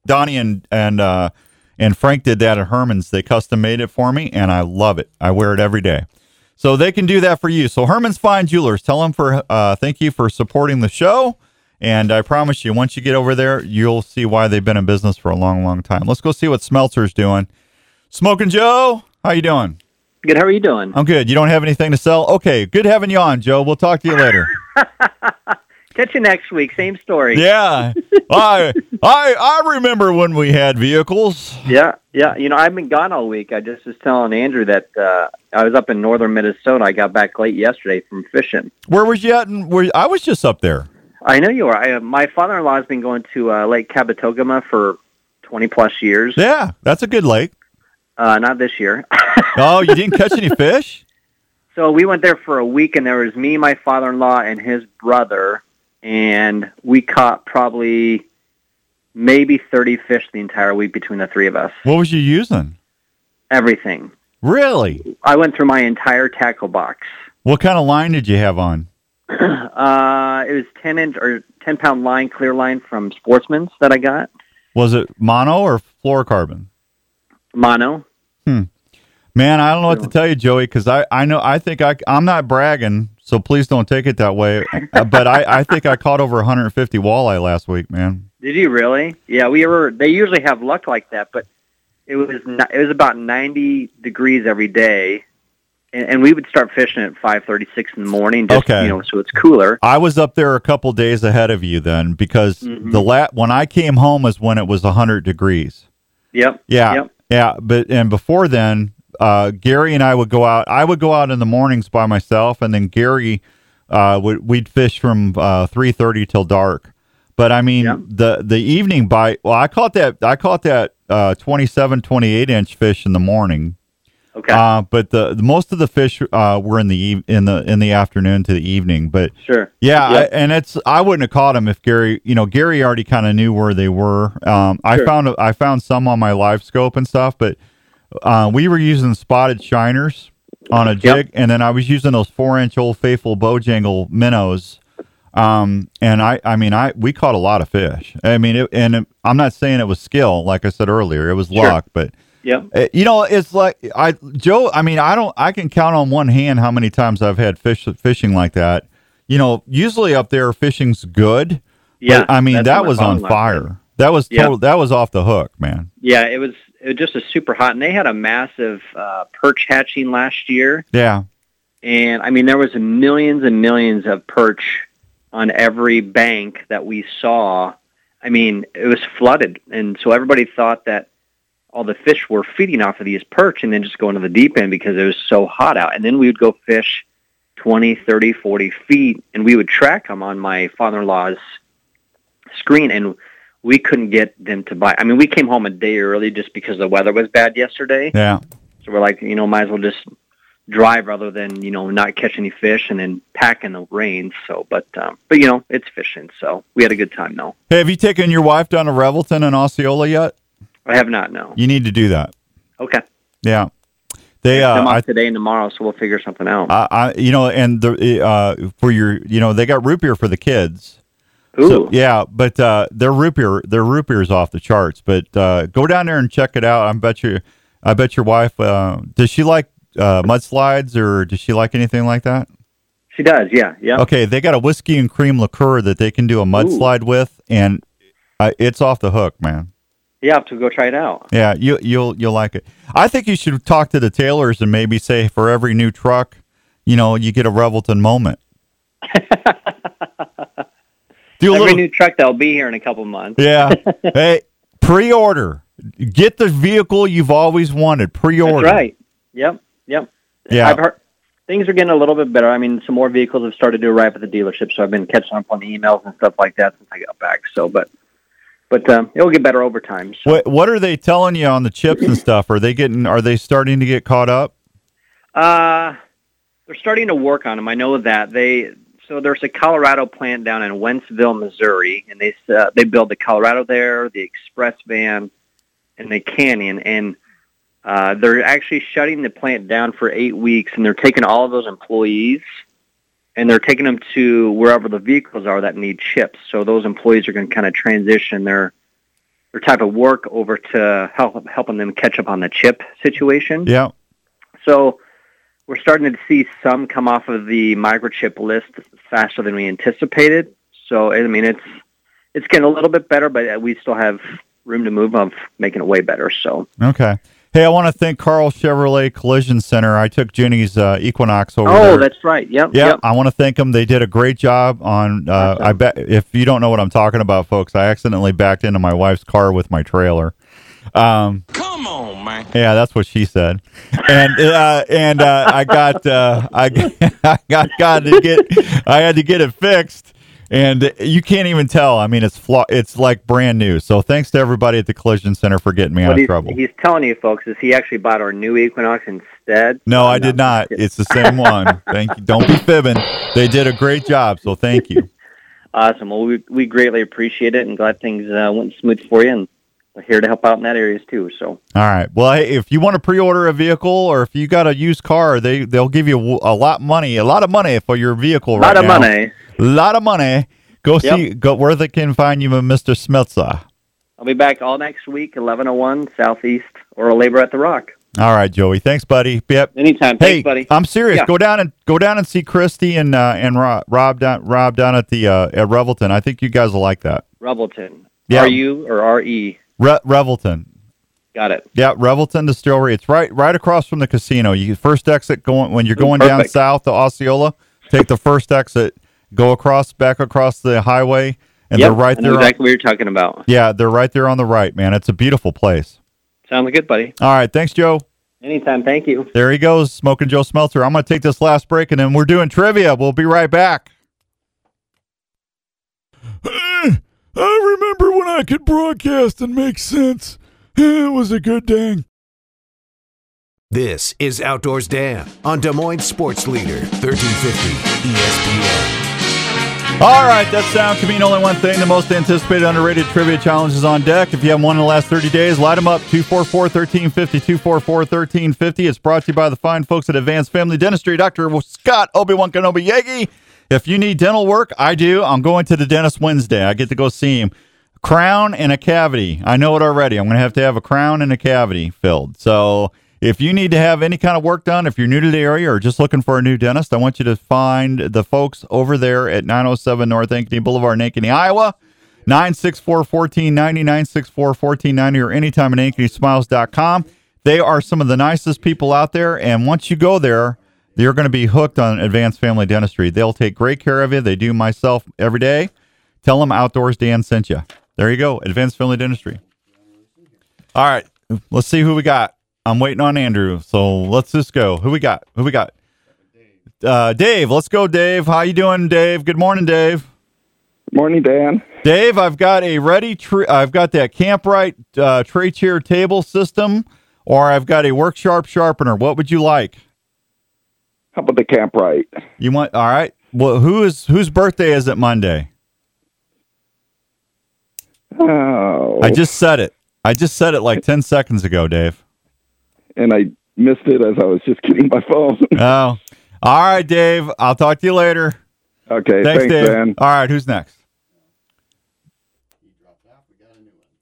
Donnie and and uh, and Frank did that at Herman's. They custom made it for me, and I love it. I wear it every day. So they can do that for you. So Herman's Fine Jewelers, tell them for uh, thank you for supporting the show. And I promise you, once you get over there, you'll see why they've been in business for a long, long time. Let's go see what Smeltzer's doing. Smoking Joe, how you doing? Good. How are you doing? I'm good. You don't have anything to sell? Okay. Good having you on, Joe. We'll talk to you later. *laughs* Catch you next week. Same story. yeah. *laughs* I I I remember when we had vehicles. Yeah. Yeah. You know, I've been gone all week. I just was telling Andrew that uh, I was up in northern Minnesota. I got back late yesterday from fishing. Where was you at? And where I was just up there. I know you are. I, uh, my father-in-law has been going to uh, Lake Kabetogama for 20 plus years. Yeah, that's a good lake. Uh, not this year. *laughs* oh, you didn't catch any fish? So we went there for a week, and there was me, my father-in-law, and his brother, and we caught probably maybe 30 fish the entire week between the three of us. What was you using? Everything. Really? I went through my entire tackle box. What kind of line did you have on? *clears throat* uh, it was 10 inch or 10 pound line, clear line from Sportsman's that I got. Was it mono or fluorocarbon? Mono. Hmm. Man, I don't know what to tell you, Joey, because I, I know I think I I'm not bragging, so please don't take it that way. *laughs* Uh, but I, I think I caught over 150 walleye last week, man. Did you really? Yeah, we were. They usually have luck like that, but it was ni- it was about 90 degrees every day, and, and we would start fishing at 5:36 in the morning. Just, Okay. you know, so it's cooler. I was up there a couple days ahead of you then because Mhm. the la- when I came home is when it was 100 degrees. Yep. Yeah, Yep. yeah. But and before then, uh, Gary and I would go out. I would go out in the mornings by myself, and then Gary uh, would we'd fish from uh, three thirty till dark. But I mean, the the evening bite. Well, I caught that. I caught that uh, 27, 28 inch fish in the morning. Okay. Uh, but the, the most of the fish uh, were in the in the in the afternoon to the evening. But Sure. yeah, Yep. I, and it's I wouldn't have caught them if Gary, you know, Gary already kind of knew where they were. Um, I found I found some on my live scope and stuff, but uh, we were using spotted shiners on a jig, and then I was using those four inch old faithful bojangle minnows. Um, and I, I mean, I we caught a lot of fish. I mean, it, and it, I'm not saying it was skill, like I said earlier, it was Sure. luck, but. Yep. Uh, You know, it's like I Joe. I mean, I don't. I can count on one hand how many times I've had fish fishing like that. You know, usually up there fishing's good. Yeah, but, I mean that was on fire. That was Yeah. total. That was off the hook, man. Yeah, it was it was just a super hot, and they had a massive uh, perch hatching last year, Yeah, and I mean there was millions and millions of perch on every bank that we saw. I mean, it was flooded, and so everybody thought that all the fish were feeding off of these perch and then just going to the deep end because it was so hot out. And then we would go fish 20, 30, 40 feet, and we would track them on my father-in-law's screen, and we couldn't get them to buy. I mean, we came home a day early just because the weather was bad yesterday. yeah. So we're like, you know, might as well just drive rather than you know not catch any fish and then pack in the rain. So, but um, but you know, it's fishing, so we had a good time though. Hey, have you taken your wife down to Revelton and Osceola yet? I have not no. You need to do that. Okay, Yeah, they. Uh, I'm off today and tomorrow, so we'll figure something out. I, I, you know, and the uh, for your, you know, they got root beer for the kids. Ooh. So, yeah, but uh, their root beer, their root beer is off the charts. But uh, go down there and check it out. I bet you, I bet your wife. Uh, does she like uh, mudslides or does she like anything like that? she does, yeah, yeah. Okay, they got a whiskey and cream liqueur that they can do a mudslide with, and uh, it's off the hook, man. Yeah, have to go try it out. Yeah, you you'll you'll like it. I think you should talk to the Taylors and maybe say for every new truck, you know, you get a Revelton moment. *laughs* Do a Every little, new truck that'll be here in a couple months. yeah. *laughs* hey, pre-order. Get the vehicle you've always wanted. Pre-order. That's right. Yep, yep. Yeah. I've heard things are getting a little bit better. I mean, some more vehicles have started to arrive at the dealership, so I've been catching up on the emails and stuff like that since I got back. So, but but um, it'll get better over time. So, What what are they telling you on the chips and stuff? Are they getting? Are they starting to get caught up? uh, they're starting to work on them. I know that they. So there's a Colorado plant down in Wentzville, Missouri, and they uh, they build the Colorado there, the Express van, and the Canyon, and uh, they're actually shutting the plant down for eight weeks, and they're taking all of those employees and they're taking them to wherever the vehicles are that need chips. So those employees are going to kind of transition their their type of work over to help helping them catch up on the chip situation. Yeah. So we're starting to see some come off of the microchip list faster than we anticipated. So I mean, it's it's getting a little bit better, but we still have room to move of making it way better. So Okay. Hey, I want to thank Karl Chevrolet Collision Center. I took Jenny's uh, Equinox over oh, there. that's right. Yep. Yeah, Yep. I want to thank them. They did a great job on. Uh, I bet if you don't know what I'm talking about, folks, I accidentally backed into my wife's car with my trailer. Um, Come on, man. yeah, that's what she said, and uh, and uh, I got uh, I, *laughs* I got got to get I had to get it fixed, and you can't even tell. I mean, it's flaw. It's like brand new. So thanks to everybody at the Collision Center for getting me out of trouble. he's telling you folks is he actually bought our new Equinox instead. No, I did not. It's the same one. *laughs* Thank you. Don't be fibbing. They did a great job, so thank you. Awesome. Well, we we greatly appreciate it and glad things uh, went smooth for you, and we're here to help out in that areas too. So All right. Well, hey, if you want to pre-order a vehicle or if you got a used car, they they'll give you a lot money, a lot of money for your vehicle Right a lot of now. money. A lot of money. Go Yep. see go where they can find you, Mr. Smeltzer. I'll be back all next week, eleven oh one Southeast Oralabor at the Rock. All right, Joey. Thanks, buddy. Yep. Anytime. Hey, Thanks, buddy. I'm serious. Yeah. Go down and go down and see Christy and uh, and Rob, Rob down Rob down at the uh, at Revelton. I think you guys will like that. Revelton. Yeah. R U or R E? Re- Revelton. Got it. Yeah, Revelton Distillery. It's right right across from the casino. You first exit going when you're going down south to Osceola. Take the first exit. Go across back across the highway, and Yep, they're right there. on- exactly what you're talking about. yeah, they're right there on the right, man. It's a beautiful place. Sounds good, buddy. All right, thanks, Joe. Anytime. Thank you. There he goes, smoking Joe Smeltzer. I'm going to take this last break, and then we're doing trivia. We'll be right back. I remember when I could broadcast and make sense. It was a good dang. This is Outdoors Dan on Des Moines Sports Leader, 1350 ESPN. All right, that sound can mean only one thing. The most anticipated underrated trivia challenge is on deck. If you haven't won in the last 30 days, light them up. 244-1350, 244-1350. It's brought to you by the fine folks at Advanced Family Dentistry. Dr. Scott Obi-Wan Kenobi Yagi. If you need dental work, I do. I'm going to the dentist Wednesday. I get to go see him. Crown and a cavity. I know it already. I'm going to have to have a crown and a cavity filled. So if you need to have any kind of work done, if you're new to the area or just looking for a new dentist, I want you to find the folks over there at 907 North Ankeny Boulevard in Ankeny, Iowa. 964-1490, 964-1490, or anytime at ankenysmiles.com. They are some of the nicest people out there, and once you go there, you're going to be hooked on advanced family dentistry. They'll take great care of you. They do myself every day. Tell them Outdoors Dan sent you. There you go, Advanced Family Dentistry. All right, let's see who we got. I'm waiting on Andrew, so let's just go. Who we got? Who we got? Uh, Dave. Let's go, Dave. How you doing, Dave? Good morning, Dave. Morning, Dan. Dave, I've got a ready. I've got that Camprite uh, tray chair table system, or I've got a Work Sharp sharpener. What would you like? How about the Camprite? You want? All right. Well, who is whose birthday is it Monday? Oh. I just said it. I just said it like ten seconds ago, Dave. and I missed it as I was just getting my phone. *laughs* Oh, all right, Dave. I'll talk to you later. okay, Thanks, thanks, Dave. Dan. All right, who's next?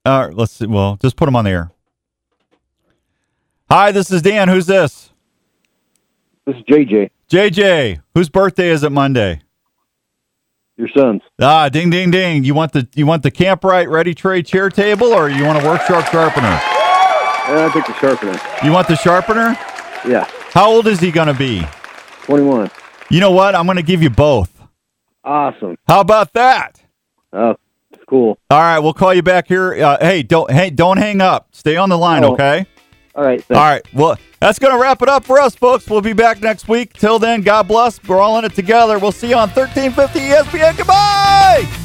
All right, let's see. Well, just put him on the air. Hi, this is Dan. Who's this? This is JJ, JJ. Whose birthday is it Monday? your son's. Ah, ding, ding, ding. You want the you want the Camprite Ready Tray chair table, or you want a Work Sharp sharpener? Yeah, I think the sharpener. You want the sharpener? Yeah, How old is he gonna be? 21. You know what? I'm gonna give you both. Awesome. How about that? Oh, it's cool. All right, we'll call you back here. Uh, hey, don't hey, don't hang up. Stay on the line, Oh, okay? All right. All right. Well, that's going to wrap it up for us, folks. We'll be back next week. Till then, God bless. We're all in it together. We'll see you on 1350 ESPN. Goodbye.